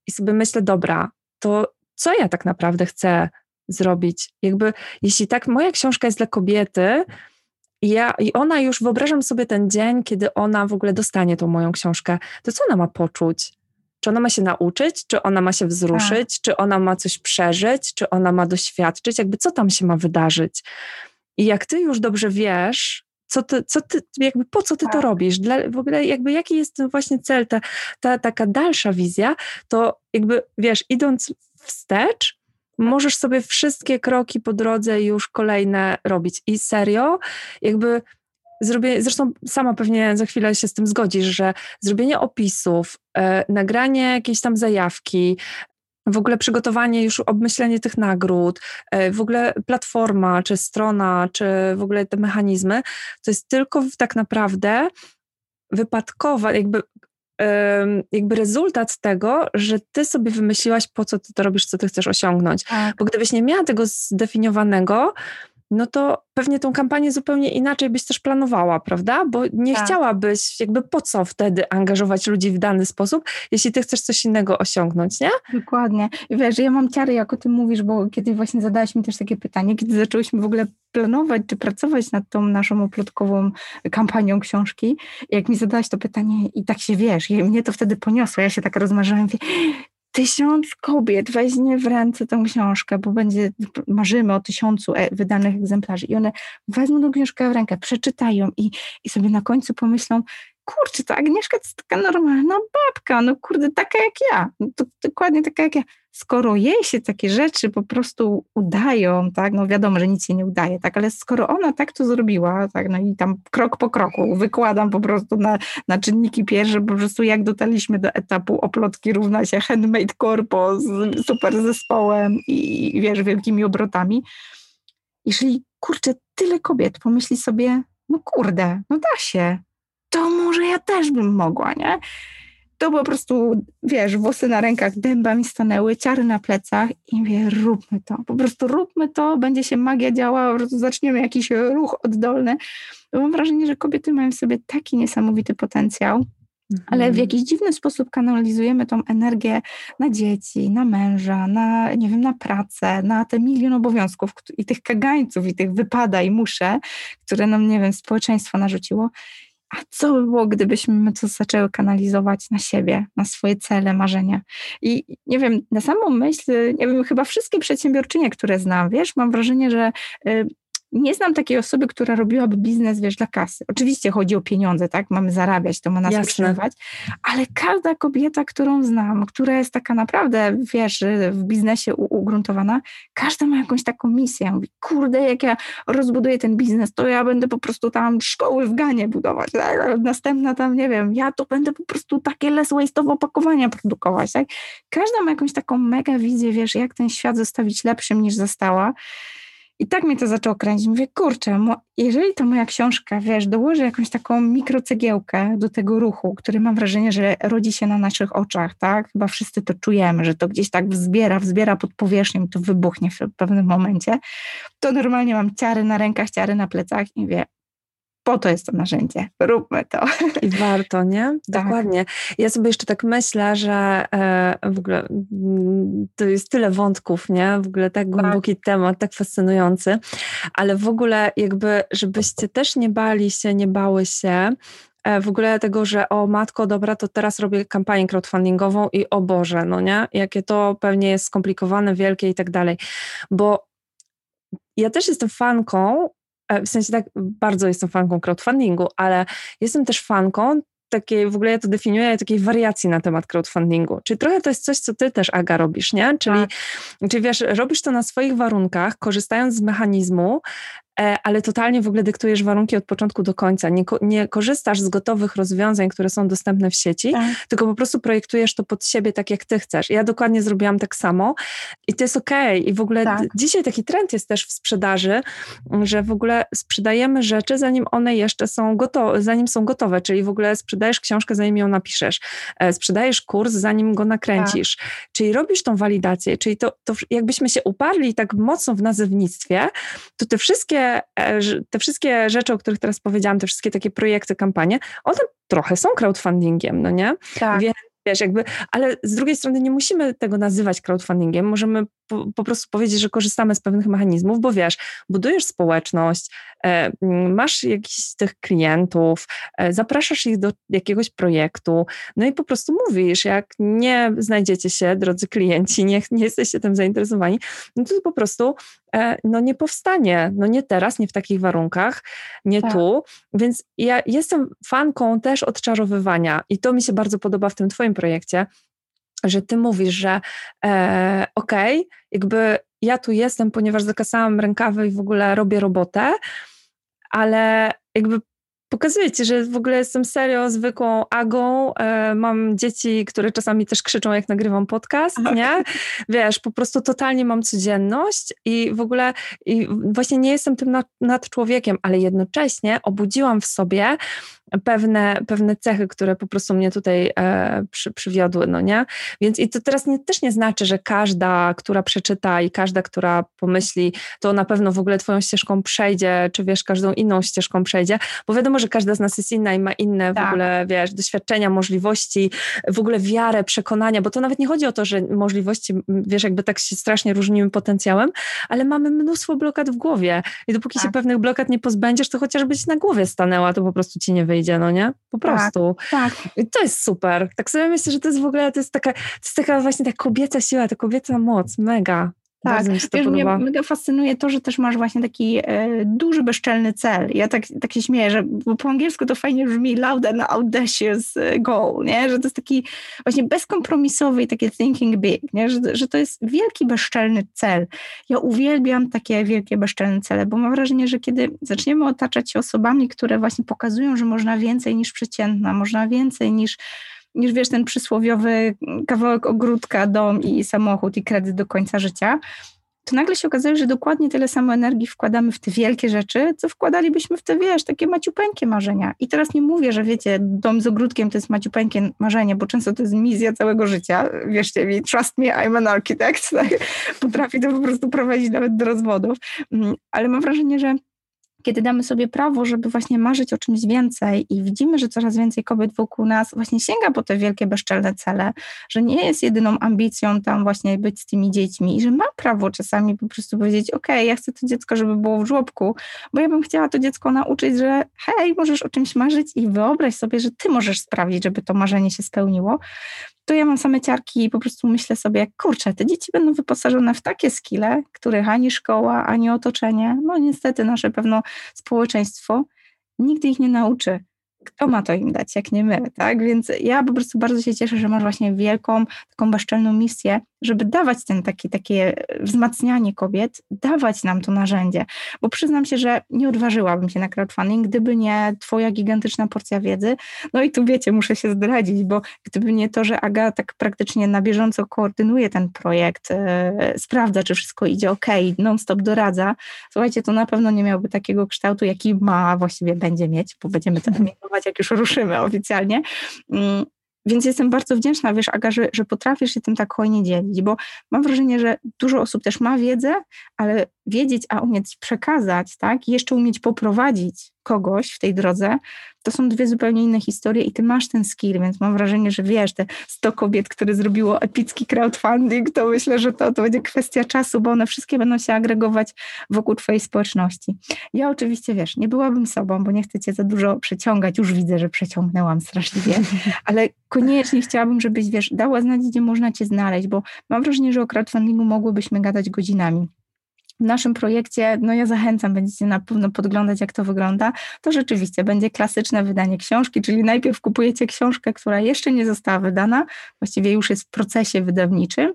i sobie myślę, dobra, to co ja tak naprawdę chcę zrobić? Jakby, jeśli tak, moja książka jest dla kobiety, i, ja, I ona już, wyobrażam sobie ten dzień, kiedy ona w ogóle dostanie tą moją książkę, to co ona ma poczuć? Czy ona ma się nauczyć, czy ona ma się wzruszyć, tak. czy ona ma coś przeżyć, czy ona ma doświadczyć, jakby co tam się ma wydarzyć. I jak ty już dobrze wiesz, co ty, co ty jakby po co ty tak. to robisz, Dla, w ogóle jakby jaki jest ten właśnie cel, ta, ta taka dalsza wizja, to jakby wiesz, idąc wstecz, możesz sobie wszystkie kroki po drodze już kolejne robić. I serio, jakby zrobienie, zresztą sama pewnie za chwilę się z tym zgodzisz, że zrobienie opisów, e, nagranie jakiejś tam zajawki, w ogóle przygotowanie, już obmyślenie tych nagród, e, w ogóle platforma, czy strona, czy w ogóle te mechanizmy, to jest tylko tak naprawdę wypadkowa, jakby jakby rezultat tego, że ty sobie wymyśliłaś, po co ty to robisz, co ty chcesz osiągnąć. Tak. Bo gdybyś nie miała tego zdefiniowanego, no to pewnie tą kampanię zupełnie inaczej byś też planowała, prawda? Bo nie tak. chciałabyś, jakby po co wtedy angażować ludzi w dany sposób, jeśli ty chcesz coś innego osiągnąć, nie? Dokładnie. Wiesz, ja mam ciary, jak o tym mówisz, bo kiedy właśnie zadałaś mi też takie pytanie, kiedy zaczęłyśmy w ogóle planować czy pracować nad tą naszą oplotkową kampanią książki, jak mi zadałaś to pytanie i tak się wiesz, i mnie to wtedy poniosło, ja się tak rozmarzyłam, tysiąc kobiet weźmie w ręce tę książkę, bo będzie, marzymy o tysiącu e, wydanych egzemplarzy i one wezmą tę książkę w rękę, przeczytają i, i sobie na końcu pomyślą, kurczę, ta Agnieszka to taka normalna babka, no kurde, taka jak ja, no to dokładnie taka jak ja. Skoro jej się takie rzeczy po prostu udają, tak, no wiadomo, że nic się nie udaje, tak, ale skoro ona tak to zrobiła, tak, no i tam krok po kroku wykładam po prostu na, na czynniki pierwsze, po prostu jak dotarliśmy do etapu oplotki równa się handmade corpo z super zespołem i wiesz, wielkimi obrotami. Jeżeli, kurczę, tyle kobiet pomyśli sobie, no kurde, no da się, to może ja też bym mogła, nie? To po prostu, wiesz, włosy na rękach dęba mi stanęły, ciary na plecach i mówię, róbmy to, po prostu róbmy to, będzie się magia działała, po prostu zaczniemy jakiś ruch oddolny. Bo mam wrażenie, że kobiety mają w sobie taki niesamowity potencjał, ale w mhm. jakiś dziwny sposób kanalizujemy tą energię na dzieci, na męża, na, nie wiem, na pracę, na te milion obowiązków i tych kagańców, i tych wypada i muszę, które nam, nie wiem, społeczeństwo narzuciło a co by było, gdybyśmy to zaczęły kanalizować na siebie, na swoje cele, marzenia. I nie wiem, na samą myśl, nie wiem, chyba wszystkie przedsiębiorczynie, które znam, wiesz, mam wrażenie, że y, nie znam takiej osoby, która robiłaby biznes, wiesz, dla kasy. Oczywiście chodzi o pieniądze, tak? Mamy zarabiać, to ma nas Jasne. utrzymywać, ale każda kobieta, którą znam, która jest taka naprawdę, wiesz, w biznesie ugruntowana, każda ma jakąś taką misję. Mówi, kurde, jak ja rozbuduję ten biznes, to ja będę po prostu tam szkoły w Ganie budować, tak? Następna tam, nie wiem, ja to będę po prostu takie less waste'owe opakowania produkować, tak? Każda ma jakąś taką mega wizję, wiesz, jak ten świat zostawić lepszym niż została. I tak mnie to zaczęło kręcić. Mówię, kurczę, jeżeli to moja książka, wiesz, dołoży jakąś taką mikrocegiełkę do tego ruchu, który mam wrażenie, że rodzi się na naszych oczach, tak? Chyba wszyscy to czujemy, że to gdzieś tak wzbiera, wzbiera pod powierzchnią to wybuchnie w pewnym momencie, to normalnie mam ciary na rękach, ciary na plecach i mówię, po to jest to narzędzie, róbmy to. I warto, nie? Tak. Dokładnie. Ja sobie jeszcze tak myślę, że e, w ogóle mm, to jest tyle wątków, nie? W ogóle tak, tak głęboki tak. temat, tak fascynujący, ale w ogóle jakby, żebyście też nie bali się, nie bały się, e, w ogóle tego, że o matko, dobra, to teraz robię kampanię crowdfundingową i o Boże, no nie? Jakie to pewnie jest skomplikowane, wielkie i tak dalej. Bo ja też jestem fanką w sensie tak bardzo jestem fanką crowdfundingu, ale jestem też fanką takiej, w ogóle ja to definiuję, takiej wariacji na temat crowdfundingu. Czyli trochę to jest coś, co ty też, Aga, robisz, nie? Czyli, tak. czyli wiesz, robisz to na swoich warunkach, korzystając z mechanizmu, e, ale totalnie w ogóle dyktujesz warunki od początku do końca. Nie, nie korzystasz z gotowych rozwiązań, które są dostępne w sieci, tak. tylko po prostu projektujesz to pod siebie tak, jak ty chcesz. Ja dokładnie zrobiłam tak samo i to jest okej. Okay. I w ogóle tak. dzisiaj taki trend jest też w sprzedaży, że w ogóle sprzedajemy rzeczy, zanim one jeszcze są gotowe, zanim są gotowe, czyli w ogóle sprzedajesz książkę, zanim ją napiszesz, e, sprzedajesz kurs, zanim go nakręcisz, tak. czyli robisz tą walidację, czyli to, to jakbyśmy się uparli tak mocno w nazewnictwie, to te wszystkie, e, te wszystkie rzeczy, o których teraz powiedziałam, te wszystkie takie projekty, kampanie, one trochę są crowdfundingiem, no nie? Tak. Więc wiesz, jakby, ale z drugiej strony nie musimy tego nazywać crowdfundingiem, możemy po, po, prostu powiedzieć, że korzystamy z pewnych mechanizmów, bo wiesz, budujesz społeczność, e, masz jakichś tych klientów, e, zapraszasz ich do jakiegoś projektu, no i po prostu mówisz, jak nie znajdziecie się, drodzy klienci, nie, nie jesteście tym zainteresowani, no to po prostu e, no nie powstanie, no nie teraz, nie w takich warunkach, nie tak. tu, więc ja jestem fanką też odczarowywania i to mi się bardzo podoba w tym twoim projekcie, że ty mówisz, że e, okej, okay, jakby ja tu jestem, ponieważ zakasałam rękawy i w ogóle robię robotę, ale jakby pokazuję ci, że w ogóle jestem serio zwykłą Agą. E, mam dzieci, które czasami też krzyczą, jak nagrywam podcast, nie? Wiesz, po prostu totalnie mam codzienność i w ogóle i właśnie nie jestem tym nad, nad człowiekiem, ale jednocześnie obudziłam w sobie pewne, pewne cechy, które po prostu mnie tutaj e, przy, przywiodły, no nie? Więc i to teraz nie, też nie znaczy, że każda, która przeczyta i każda, która pomyśli, to na pewno w ogóle twoją ścieżką przejdzie, czy wiesz, każdą inną ścieżką przejdzie, bo wiadomo, że każda z nas jest inna i ma inne tak. w ogóle, wiesz, doświadczenia, możliwości, w ogóle wiarę, przekonania, bo to nawet nie chodzi o to, że możliwości, wiesz, jakby tak się strasznie różnimy potencjałem, ale mamy mnóstwo blokad w głowie i dopóki tak. się pewnych blokad nie pozbędziesz, to chociażbyś na głowie stanęła, to po prostu ci nie wyjdzie no nie? Po tak, prostu. Tak. I to jest super. Tak sobie myślę, że to jest w ogóle, to jest taka, to jest taka właśnie ta kobieca siła, ta kobieca moc, mega. Tak, Wiesz, mnie mega fascynuje to, że też masz właśnie taki e, duży, bezczelny cel. Ja tak, tak się śmieję, że bo po angielsku to fajnie brzmi loud and audacious e, goal, nie? że to jest taki właśnie bezkompromisowy i takie thinking big, nie? Że, że to jest wielki, bezczelny cel. Ja uwielbiam takie wielkie, bezczelne cele, bo mam wrażenie, że kiedy zaczniemy otaczać się osobami, które właśnie pokazują, że można więcej niż przeciętna, można więcej niż niż wiesz, ten przysłowiowy kawałek ogródka, dom i samochód i kredyt do końca życia, to nagle się okazuje, że dokładnie tyle samo energii wkładamy w te wielkie rzeczy, co wkładalibyśmy w te, wiesz, takie maciupeńkie marzenia. I teraz nie mówię, że wiecie, dom z ogródkiem to jest maciupeńkie marzenie, bo często to jest misja całego życia. Wierzcie mi, trust me, I'm an architect. Potrafi to po prostu prowadzić nawet do rozwodów. Mm, ale mam wrażenie, że kiedy damy sobie prawo, żeby właśnie marzyć o czymś więcej i widzimy, że coraz więcej kobiet wokół nas właśnie sięga po te wielkie, bezczelne cele, że nie jest jedyną ambicją tam właśnie być z tymi dziećmi i że ma prawo czasami po prostu powiedzieć, ok, ja chcę to dziecko, żeby było w żłobku, bo ja bym chciała to dziecko nauczyć, że hej, możesz o czymś marzyć i wyobraź sobie, że ty możesz sprawić, żeby to marzenie się spełniło to ja mam same ciarki i po prostu myślę sobie, kurczę, te dzieci będą wyposażone w takie skille, których ani szkoła, ani otoczenie, no niestety nasze pewno społeczeństwo nigdy ich nie nauczy kto ma to im dać, jak nie my, tak? Więc ja po prostu bardzo się cieszę, że masz właśnie wielką, taką bezczelną misję, żeby dawać ten taki, takie wzmacnianie kobiet, dawać nam to narzędzie, bo przyznam się, że nie odważyłabym się na crowdfunding, gdyby nie twoja gigantyczna porcja wiedzy, no i tu wiecie, muszę się zdradzić, bo gdyby nie to, że Aga tak praktycznie na bieżąco koordynuje ten projekt, yy, sprawdza, czy wszystko idzie ok, non-stop doradza, słuchajcie, to na pewno nie miałby takiego kształtu, jaki ma, właściwie będzie mieć, bo będziemy to emitować, jak już ruszymy oficjalnie, mm, więc jestem bardzo wdzięczna, wiesz, Aga, że, że potrafisz się tym tak hojnie dzielić, bo mam wrażenie, że dużo osób też ma wiedzę, ale wiedzieć, a umieć przekazać, tak, i jeszcze umieć poprowadzić kogoś w tej drodze, to są dwie zupełnie inne historie i ty masz ten skill, więc mam wrażenie, że wiesz, te 100 kobiet, które zrobiło epicki crowdfunding, to myślę, że to, to będzie kwestia czasu, bo one wszystkie będą się agregować wokół twojej społeczności. Ja oczywiście, wiesz, nie byłabym sobą, bo nie chcę cię za dużo przeciągać, już widzę, że przeciągnęłam straszliwie, ale koniecznie chciałabym, żebyś, wiesz, dała znać, gdzie można cię znaleźć, bo mam wrażenie, że o crowdfundingu mogłybyśmy gadać godzinami. W naszym projekcie, no ja zachęcam, będziecie na pewno podglądać, jak to wygląda, to rzeczywiście będzie klasyczne wydanie książki, czyli najpierw kupujecie książkę, która jeszcze nie została wydana, właściwie już jest w procesie wydawniczym,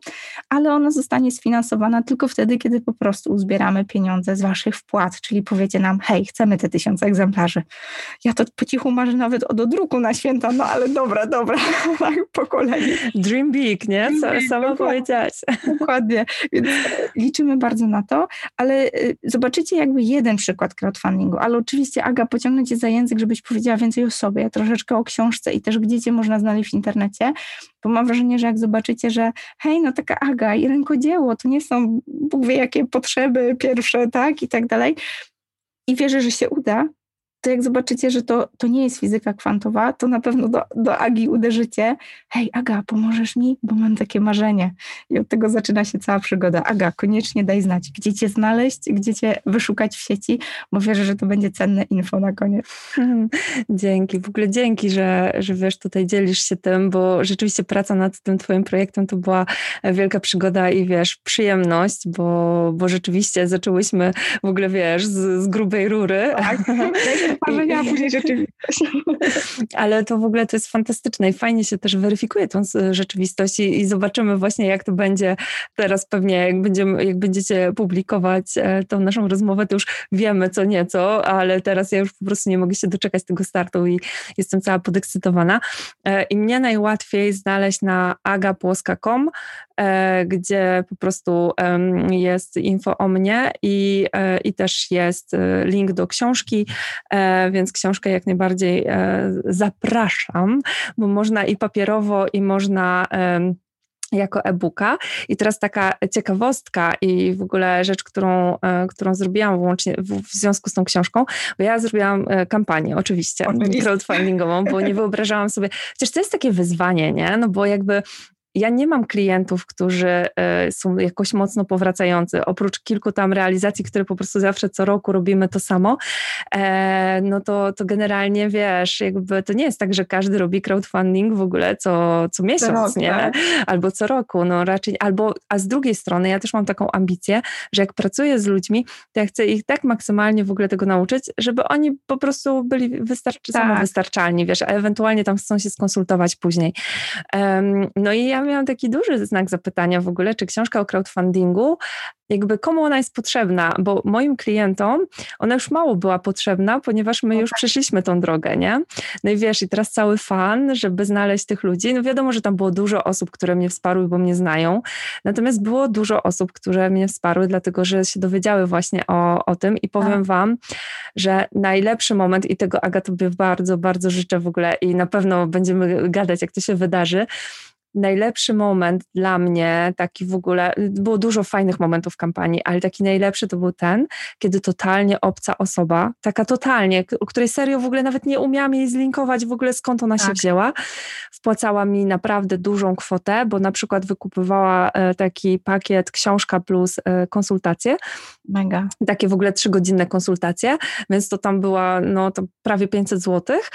ale ona zostanie sfinansowana tylko wtedy, kiedy po prostu uzbieramy pieniądze z waszych wpłat, czyli powiecie nam, hej, chcemy te tysiące egzemplarzy. Ja to po cichu marzę nawet o dodruku na święta, no ale dobra, dobra, tak po kolei. Dream big, nie? Co sama powiedziałaś. Dokładnie, więc liczymy bardzo na to ale y, zobaczycie jakby jeden przykład crowdfundingu, ale oczywiście Aga, pociągnę cię za język, żebyś powiedziała więcej o sobie, troszeczkę o książce i też gdzie cię można znaleźć w internecie, bo mam wrażenie, że jak zobaczycie, że hej, no taka Aga i rękodzieło, to nie są Bóg wie jakie potrzeby pierwsze, tak, i tak dalej, i wierzę, że się uda, to jak zobaczycie, że to, to nie jest fizyka kwantowa, to na pewno do, do Agi uderzycie. Hej, Aga, pomożesz mi? Bo mam takie marzenie. I od tego zaczyna się cała przygoda. Aga, koniecznie daj znać, gdzie cię znaleźć, gdzie cię wyszukać w sieci, bo wierzę, że to będzie cenne info na koniec. Dzięki, w ogóle dzięki, że, że wiesz, tutaj dzielisz się tym, bo rzeczywiście praca nad tym twoim projektem to była wielka przygoda i wiesz, przyjemność, bo, bo rzeczywiście zaczęłyśmy w ogóle, wiesz, z, z grubej rury. Tak, marzenia, a później rzeczywistość. Ale to w ogóle to jest fantastyczne i fajnie się też weryfikuje tą rzeczywistość i, i zobaczymy właśnie, jak to będzie teraz pewnie, jak, będziemy, jak będziecie publikować e, tą naszą rozmowę, to już wiemy co nieco, ale teraz ja już po prostu nie mogę się doczekać tego startu i jestem cała podekscytowana. E, I mnie najłatwiej znaleźć na agapłoska.com, gdzie po prostu jest info o mnie i, i też jest link do książki, E, więc książkę jak najbardziej e, zapraszam, bo można i papierowo, i można jako e-booka. I teraz taka ciekawostka i w ogóle rzecz, którą, e, którą zrobiłam łącznie w, związku z tą książką, bo ja zrobiłam kampanię, oczywiście, oczywiście. crowdfundingową, bo nie wyobrażałam sobie, chociaż to jest takie wyzwanie, nie? No bo jakby ja nie mam klientów, którzy e, są jakoś mocno powracający. Oprócz kilku tam realizacji, które po prostu zawsze co roku robimy to samo, e, no to, to generalnie wiesz, jakby to nie jest tak, że każdy robi crowdfunding w ogóle co, co miesiąc, rok, nie? Tak? Albo co roku, no raczej, albo, a z drugiej strony ja też mam taką ambicję, że jak pracuję z ludźmi, to ja chcę ich tak maksymalnie w ogóle tego nauczyć, żeby oni po prostu byli wystarczy, tak. samowystarczalni, wiesz, a ewentualnie tam chcą się skonsultować później. Um, no i ja miałam taki duży znak zapytania w ogóle, czy książka o crowdfundingu, jakby komu ona jest potrzebna, bo moim klientom ona już mało była potrzebna, ponieważ my już przeszliśmy tą drogę, nie? No i wiesz, i teraz cały fan, żeby znaleźć tych ludzi, no wiadomo, że tam było dużo osób, które mnie wsparły, bo mnie znają, natomiast było dużo osób, które mnie wsparły, dlatego, że się dowiedziały właśnie o, o tym. I powiem tak. wam, że najlepszy moment i tego Aga tobie bardzo, bardzo życzę w ogóle i na pewno będziemy gadać, jak to się wydarzy, najlepszy moment dla mnie, taki w ogóle, było dużo fajnych momentów w kampanii, ale taki najlepszy to był ten, kiedy totalnie obca osoba, taka totalnie, o której serio w ogóle nawet nie umiałam jej zlinkować w ogóle skąd ona tak. się wzięła, wpłacała mi naprawdę dużą kwotę, bo na przykład wykupywała e, taki pakiet książka plus e, konsultacje. Mega. Takie w ogóle trzygodzinne konsultacje, więc to tam była no to prawie 500 złotych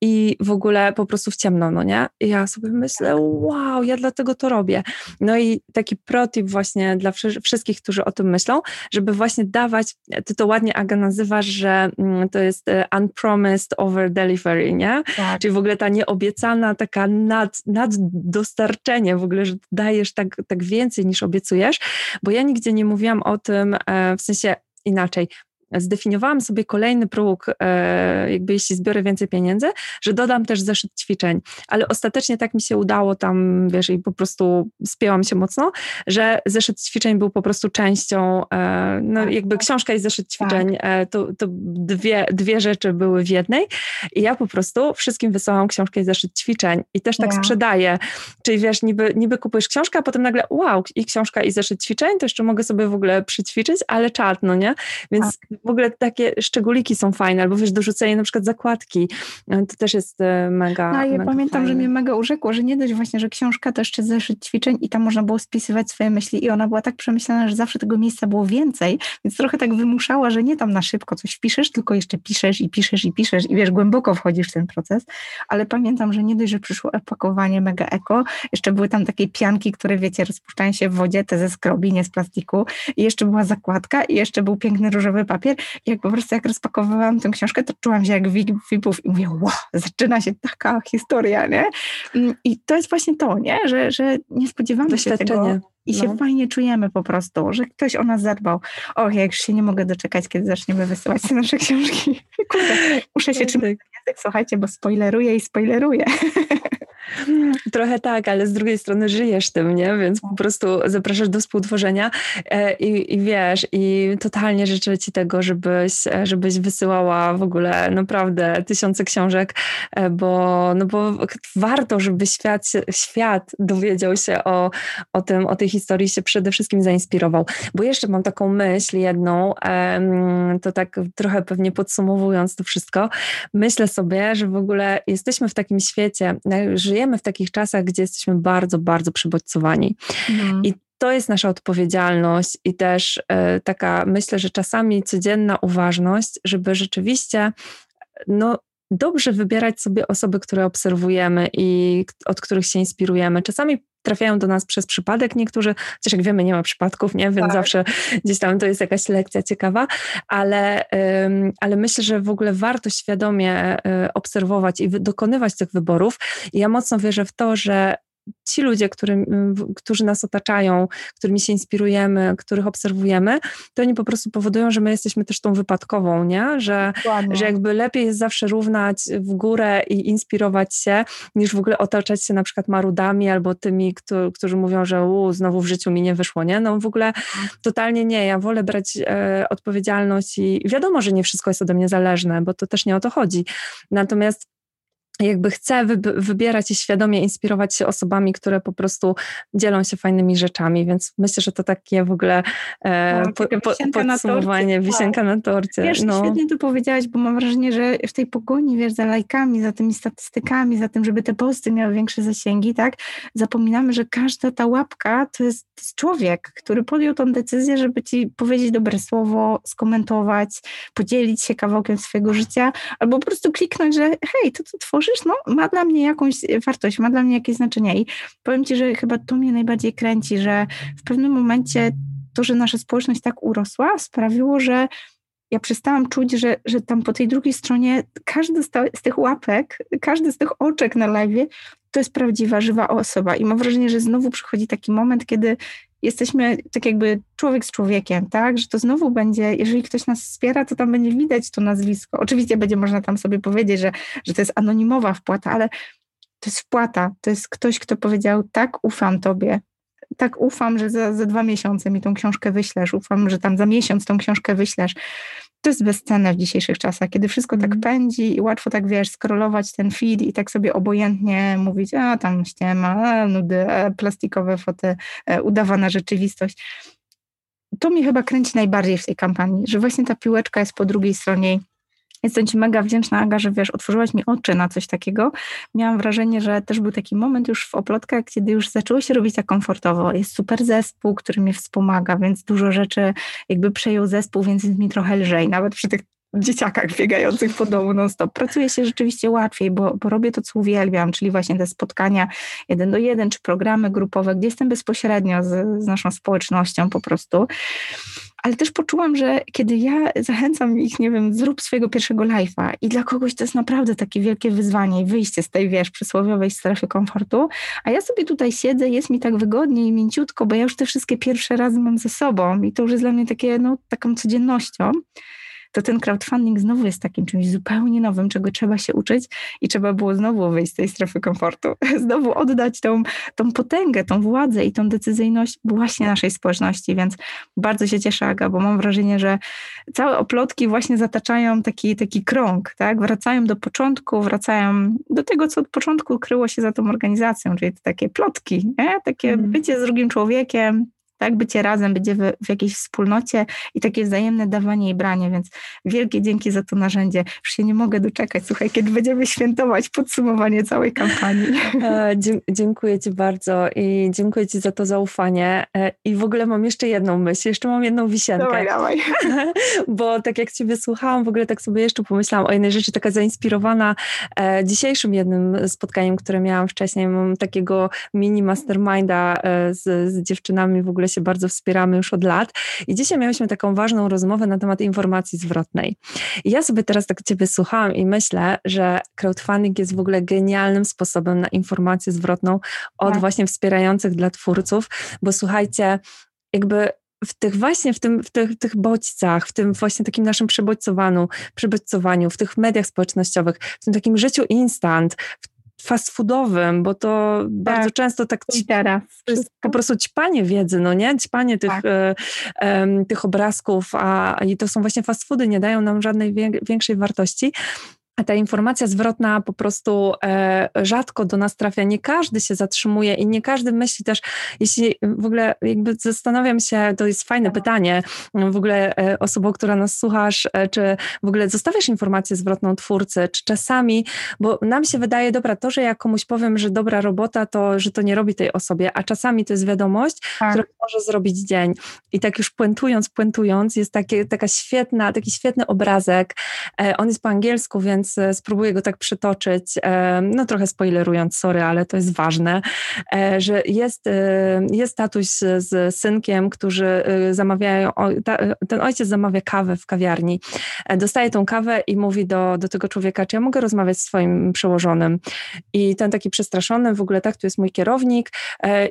i w ogóle po prostu w ciemno, no nie? I ja sobie myślę, wow, ja dlatego to robię. No i taki protip właśnie dla wszystkich, którzy o tym myślą, żeby właśnie dawać, ty to ładnie Aga nazywasz, że mm, to jest e, unpromised over delivery, nie? Tak. Czyli w ogóle ta nieobiecana taka nad, naddostarczenie, w ogóle, że dajesz tak, tak więcej niż obiecujesz, bo ja nigdzie nie mówiłam o tym, e, w sensie inaczej, zdefiniowałam sobie kolejny próg, e, jakby jeśli zbiorę więcej pieniędzy, że dodam też zeszyt ćwiczeń, ale ostatecznie tak mi się udało tam, wiesz, i po prostu spięłam się mocno, że zeszyt ćwiczeń był po prostu częścią, e, no tak, jakby tak. książka i zeszyt ćwiczeń, tak. to, to dwie, dwie rzeczy były w jednej i ja po prostu wszystkim wysyłam książkę i zeszyt ćwiczeń i też tak sprzedaję, czyli wiesz, niby, niby kupujesz książkę, a potem nagle wow, i książka i zeszyt ćwiczeń, to jeszcze mogę sobie w ogóle przyćwiczyć, ale czat, no nie? Więc tak w ogóle takie szczególiki są fajne, albo wiesz, dorzucenie na przykład zakładki, e, to też jest e, mega No, ja mega pamiętam, fajne. że mnie mega urzekło, że nie dość właśnie, że książka to jeszcze zeszyt ćwiczeń i tam można było spisywać swoje myśli i ona była tak przemyślana, że zawsze tego miejsca było więcej, więc trochę tak wymuszała, że nie tam na szybko coś wpiszesz, tylko jeszcze piszesz i piszesz i piszesz i wiesz, głęboko wchodzisz w ten proces, ale pamiętam, że nie dość, że przyszło opakowanie mega eko, jeszcze były tam takie pianki, które wiecie, rozpuszczają się w wodzie, te ze skrobi, nie z plastiku. I jeszcze była zakładka i jeszcze był piękny różowy papier jak po prostu jak rozpakowywałam tę książkę, to czułam się jak VIP-ów i mówię, wow, zaczyna się taka historia, nie? Mm, I to jest właśnie to, nie? Że, że nie spodziewamy się tego i się no. fajnie czujemy po prostu, że ktoś o nas zadbał. Och, ja już się nie mogę doczekać, kiedy zaczniemy wysyłać te nasze książki. Kurde, muszę się Tak, trzymać tak. język, słuchajcie, bo spoileruję i spoileruję. Trochę tak, ale z drugiej strony żyjesz tym, nie? Więc po prostu zapraszasz do współtworzenia e, i, i wiesz, i totalnie życzę Ci tego, żebyś, e, żebyś wysyłała w ogóle naprawdę tysiące książek, e, bo, no bo warto, żeby świat, świat dowiedział się o, o tym, o tej historii, się przede wszystkim zainspirował. Bo jeszcze mam taką myśl jedną, to tak trochę pewnie podsumowując to wszystko, myślę sobie, że w ogóle jesteśmy w takim świecie, e, żyjemy w takich czasach, gdzie jesteśmy bardzo, bardzo przybodźcowani. I to jest nasza odpowiedzialność i też e, taka, myślę, że czasami codzienna uważność, żeby rzeczywiście no, dobrze wybierać sobie osoby, które obserwujemy i od których się inspirujemy. Czasami trafiają do nas przez przypadek niektórzy, chociaż jak wiemy, nie ma przypadków, nie? Więc Tak. zawsze gdzieś tam to jest jakaś lekcja ciekawa, ale, ym, ale myślę, że w ogóle warto świadomie y, obserwować i dokonywać tych wyborów. I ja mocno wierzę w to, że ci ludzie, którym, w- którzy nas otaczają, którymi się inspirujemy, których obserwujemy, to oni po prostu powodują, że my jesteśmy też tą wypadkową, nie? Że, Dokładnie. że jakby lepiej jest zawsze równać w górę i inspirować się, niż w ogóle otaczać się na przykład marudami albo tymi, którzy, którzy mówią, że u, znowu w życiu mi nie wyszło, nie? No w ogóle totalnie nie. Ja wolę brać e, odpowiedzialność i wiadomo, że nie wszystko jest ode mnie zależne, bo to też nie o to chodzi. Natomiast jakby chcę wyb- wybierać i świadomie inspirować się osobami, które po prostu dzielą się fajnymi rzeczami, więc myślę, że to takie w ogóle e, Tak, po, po, wisienka podsumowanie, tak. wisienka na torcie. Wiesz, no. świetnie to powiedziałaś, bo mam wrażenie, że w tej pogoni, wiesz, za lajkami, za tymi statystykami, za tym, żeby te posty miały większe zasięgi, tak, zapominamy, że każda ta łapka to jest, to jest człowiek, który podjął tą decyzję, żeby ci powiedzieć dobre słowo, skomentować, podzielić się kawałkiem swojego życia, albo po prostu kliknąć, że hej, to co no, ma dla mnie jakąś wartość, ma dla mnie jakieś znaczenie i powiem ci, że chyba to mnie najbardziej kręci, że w pewnym momencie to, że nasza społeczność tak urosła, sprawiło, że ja przestałam czuć, że, że tam po tej drugiej stronie każdy z, z tych łapek, każdy z tych oczek na live to jest prawdziwa, żywa osoba. I mam wrażenie, że znowu przychodzi taki moment, kiedy jesteśmy tak jakby człowiek z człowiekiem, tak? Że to znowu będzie, jeżeli ktoś nas wspiera, to tam będzie widać to nazwisko. Oczywiście będzie można tam sobie powiedzieć, że, że to jest anonimowa wpłata, ale to jest wpłata. To jest ktoś, kto powiedział, tak, ufam tobie, tak ufam, że za, za dwa miesiące mi tą książkę wyślesz, ufam, że tam za miesiąc tą książkę wyślesz. To jest bezcenne w dzisiejszych czasach, kiedy wszystko tak Mhm. pędzi i łatwo tak, wiesz, skrolować ten feed i tak sobie obojętnie mówić, a tam ściema, a nudy, a plastikowe foty, e, udawana rzeczywistość. To mnie chyba kręci najbardziej w tej kampanii, że właśnie ta piłeczka jest po drugiej stronie. Jestem Ci mega wdzięczna, Aga, że wiesz, otworzyłaś mi oczy na coś takiego. Miałam wrażenie, że też był taki moment już w oplotkach, kiedy już zaczęło się robić tak komfortowo. Jest super zespół, który mnie wspomaga, więc dużo rzeczy jakby przejął zespół, więc jest mi trochę lżej, nawet przy tych dzieciakach biegających po domu non-stop. Pracuje się rzeczywiście łatwiej, bo, bo robię to, co uwielbiam, czyli właśnie te spotkania jeden do jeden, czy programy grupowe, gdzie jestem bezpośrednio z, z naszą społecznością po prostu. Ale też poczułam, że kiedy ja zachęcam ich, nie wiem, zrób swojego pierwszego live'a i dla kogoś to jest naprawdę takie wielkie wyzwanie i wyjście z tej, wiesz, przysłowiowej strefy komfortu, a ja sobie tutaj siedzę, jest mi tak wygodnie i mięciutko, bo ja już te wszystkie pierwsze razy mam ze sobą i to już jest dla mnie takie, no, taką codziennością to ten crowdfunding znowu jest takim czymś zupełnie nowym, czego trzeba się uczyć i trzeba było znowu wyjść z tej strefy komfortu, znowu oddać tą, tą potęgę, tą władzę i tą decyzyjność właśnie naszej społeczności, więc bardzo się cieszę, Aga, bo mam wrażenie, że całe oplotki właśnie zataczają taki, taki krąg, tak? wracają do początku, wracają do tego, co od początku kryło się za tą organizacją, czyli te takie plotki, nie? takie Mhm. bycie z drugim człowiekiem, tak? Bycie razem, będzie w, w jakiejś wspólnocie i takie wzajemne dawanie i branie, więc wielkie dzięki za to narzędzie. Już się nie mogę doczekać, słuchaj, kiedy będziemy świętować podsumowanie całej kampanii. E, dziękuję Ci bardzo i dziękuję Ci za to zaufanie. E, I w ogóle mam jeszcze jedną myśl, jeszcze mam jedną wisienkę. Dawaj, dawaj. Bo tak jak Ciebie słuchałam, w ogóle tak sobie jeszcze pomyślałam o jednej rzeczy, taka zainspirowana e, dzisiejszym jednym spotkaniem, które miałam wcześniej. Mam takiego mini masterminda z, z dziewczynami, w ogóle się bardzo wspieramy już od lat. I dzisiaj miałyśmy taką ważną rozmowę na temat informacji zwrotnej. I ja sobie teraz tak Ciebie słuchałam i myślę, że crowdfunding jest w ogóle genialnym sposobem na informację zwrotną od tak. właśnie wspierających dla twórców, bo słuchajcie, jakby w tych właśnie, w, tym, w tych, tych bodźcach, w tym właśnie takim naszym przebodźcowaniu, przebodźcowaniu, w tych mediach społecznościowych, w tym takim życiu instant, w fast foodowym, bo to tak. bardzo często tak ci, teraz po prostu ćpanie wiedzy, no nie? Ćpanie tych, tak. e, tych obrazków, a i to są właśnie fast foody, nie dają nam żadnej większej wartości. A ta informacja zwrotna po prostu e, rzadko do nas trafia. Nie każdy się zatrzymuje i nie każdy myśli też, jeśli w ogóle jakby zastanawiam się, to jest fajne pytanie, w ogóle e, osobą, która nas słuchasz, e, czy w ogóle zostawiasz informację zwrotną twórcy, czy czasami, bo nam się wydaje, dobra, to, że ja komuś powiem, że dobra robota, to, że to nie robi tej osobie, a czasami to jest wiadomość, tak. która może zrobić dzień. I tak już puentując, puentując, jest takie, taka świetna, taki świetny obrazek. E, on jest po angielsku, więc więc e, spróbuję go tak przytoczyć, e, no trochę spoilerując, sorry, ale to jest ważne, e, że jest, jest tatuś z synkiem, którzy zamawiają, ten ojciec zamawia kawę w kawiarni, dostaje tą kawę i mówi do, do tego człowieka, czy ja mogę rozmawiać z swoim przełożonym i ten taki przestraszony, w ogóle tak, tu jest mój kierownik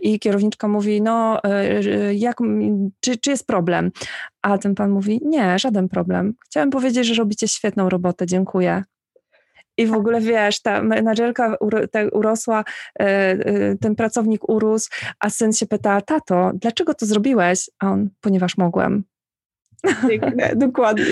i kierowniczka mówi, no jak, czy, czy jest problem? A ten pan mówi, nie, żaden problem. Chciałem powiedzieć, że robicie świetną robotę, dziękuję. I w ogóle wiesz, ta menadżerka urosła, e, e, ten pracownik urósł, a syn się pyta, tato, dlaczego to zrobiłeś? A on, ponieważ mogłem. dokładnie.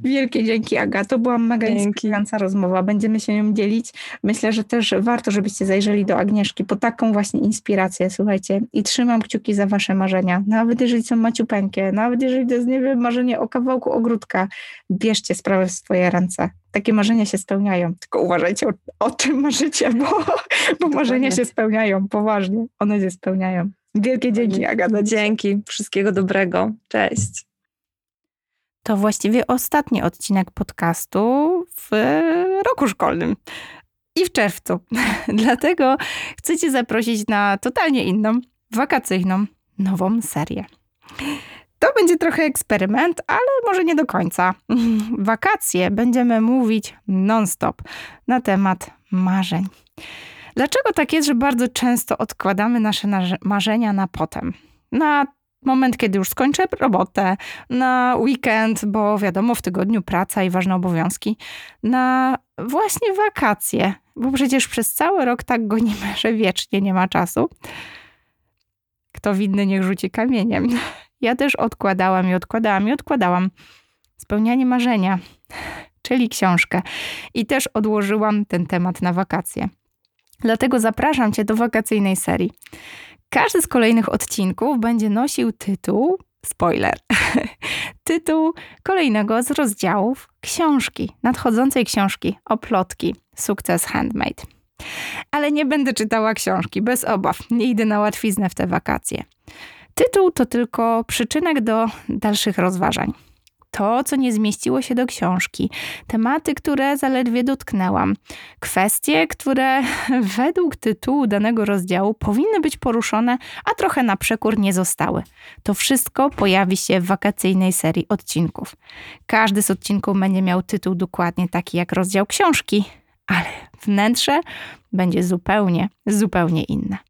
Wielkie dzięki, Aga. To była mega inspirująca rozmowa. Będziemy się nią dzielić. Myślę, że też warto, żebyście zajrzeli do Agnieszki po taką właśnie inspirację, słuchajcie. I trzymam kciuki za wasze marzenia. Nawet jeżeli są maciupeńkie, nawet jeżeli to jest, nie wiem, marzenie o kawałku ogródka, bierzcie sprawę w swoje ręce. Takie marzenia się spełniają. Tylko uważajcie o, o czym marzycie, bo, bo marzenia się spełniają. Poważnie. One się spełniają. Wielkie dzięki, Agata. Dzięki. Wszystkiego dobrego. Cześć. To właściwie ostatni odcinek podcastu w roku szkolnym i w czerwcu. Dlatego chcę Cię zaprosić na totalnie inną, wakacyjną, nową serię. To będzie trochę eksperyment, ale może nie do końca. Wakacje będziemy mówić non-stop na temat marzeń. Dlaczego tak jest, że bardzo często odkładamy nasze marzenia na potem? Na moment, kiedy już skończę robotę, na weekend, bo wiadomo, w tygodniu praca i ważne obowiązki, na właśnie wakacje, bo przecież przez cały rok tak gonimy, że wiecznie nie ma czasu. Kto winny, niech rzuci kamieniem. Ja też odkładałam i odkładałam i odkładałam spełnianie marzenia, czyli książkę. I też odłożyłam ten temat na wakacje. Dlatego zapraszam Cię do wakacyjnej serii. Każdy z kolejnych odcinków będzie nosił tytuł, spoiler, tytuł kolejnego z rozdziałów książki, nadchodzącej książki o plotki Sukces Handmade. Ale nie będę czytała książki, bez obaw, nie idę na łatwiznę w te wakacje. Tytuł to tylko przyczynek do dalszych rozważań to, co nie zmieściło się do książki, tematy, które zaledwie dotknęłam, kwestie, które według tytułu danego rozdziału powinny być poruszone, a trochę na przekór nie zostały. To wszystko pojawi się w wakacyjnej serii odcinków. Każdy z odcinków będzie miał tytuł dokładnie taki jak rozdział książki, ale wnętrze będzie zupełnie, zupełnie inne.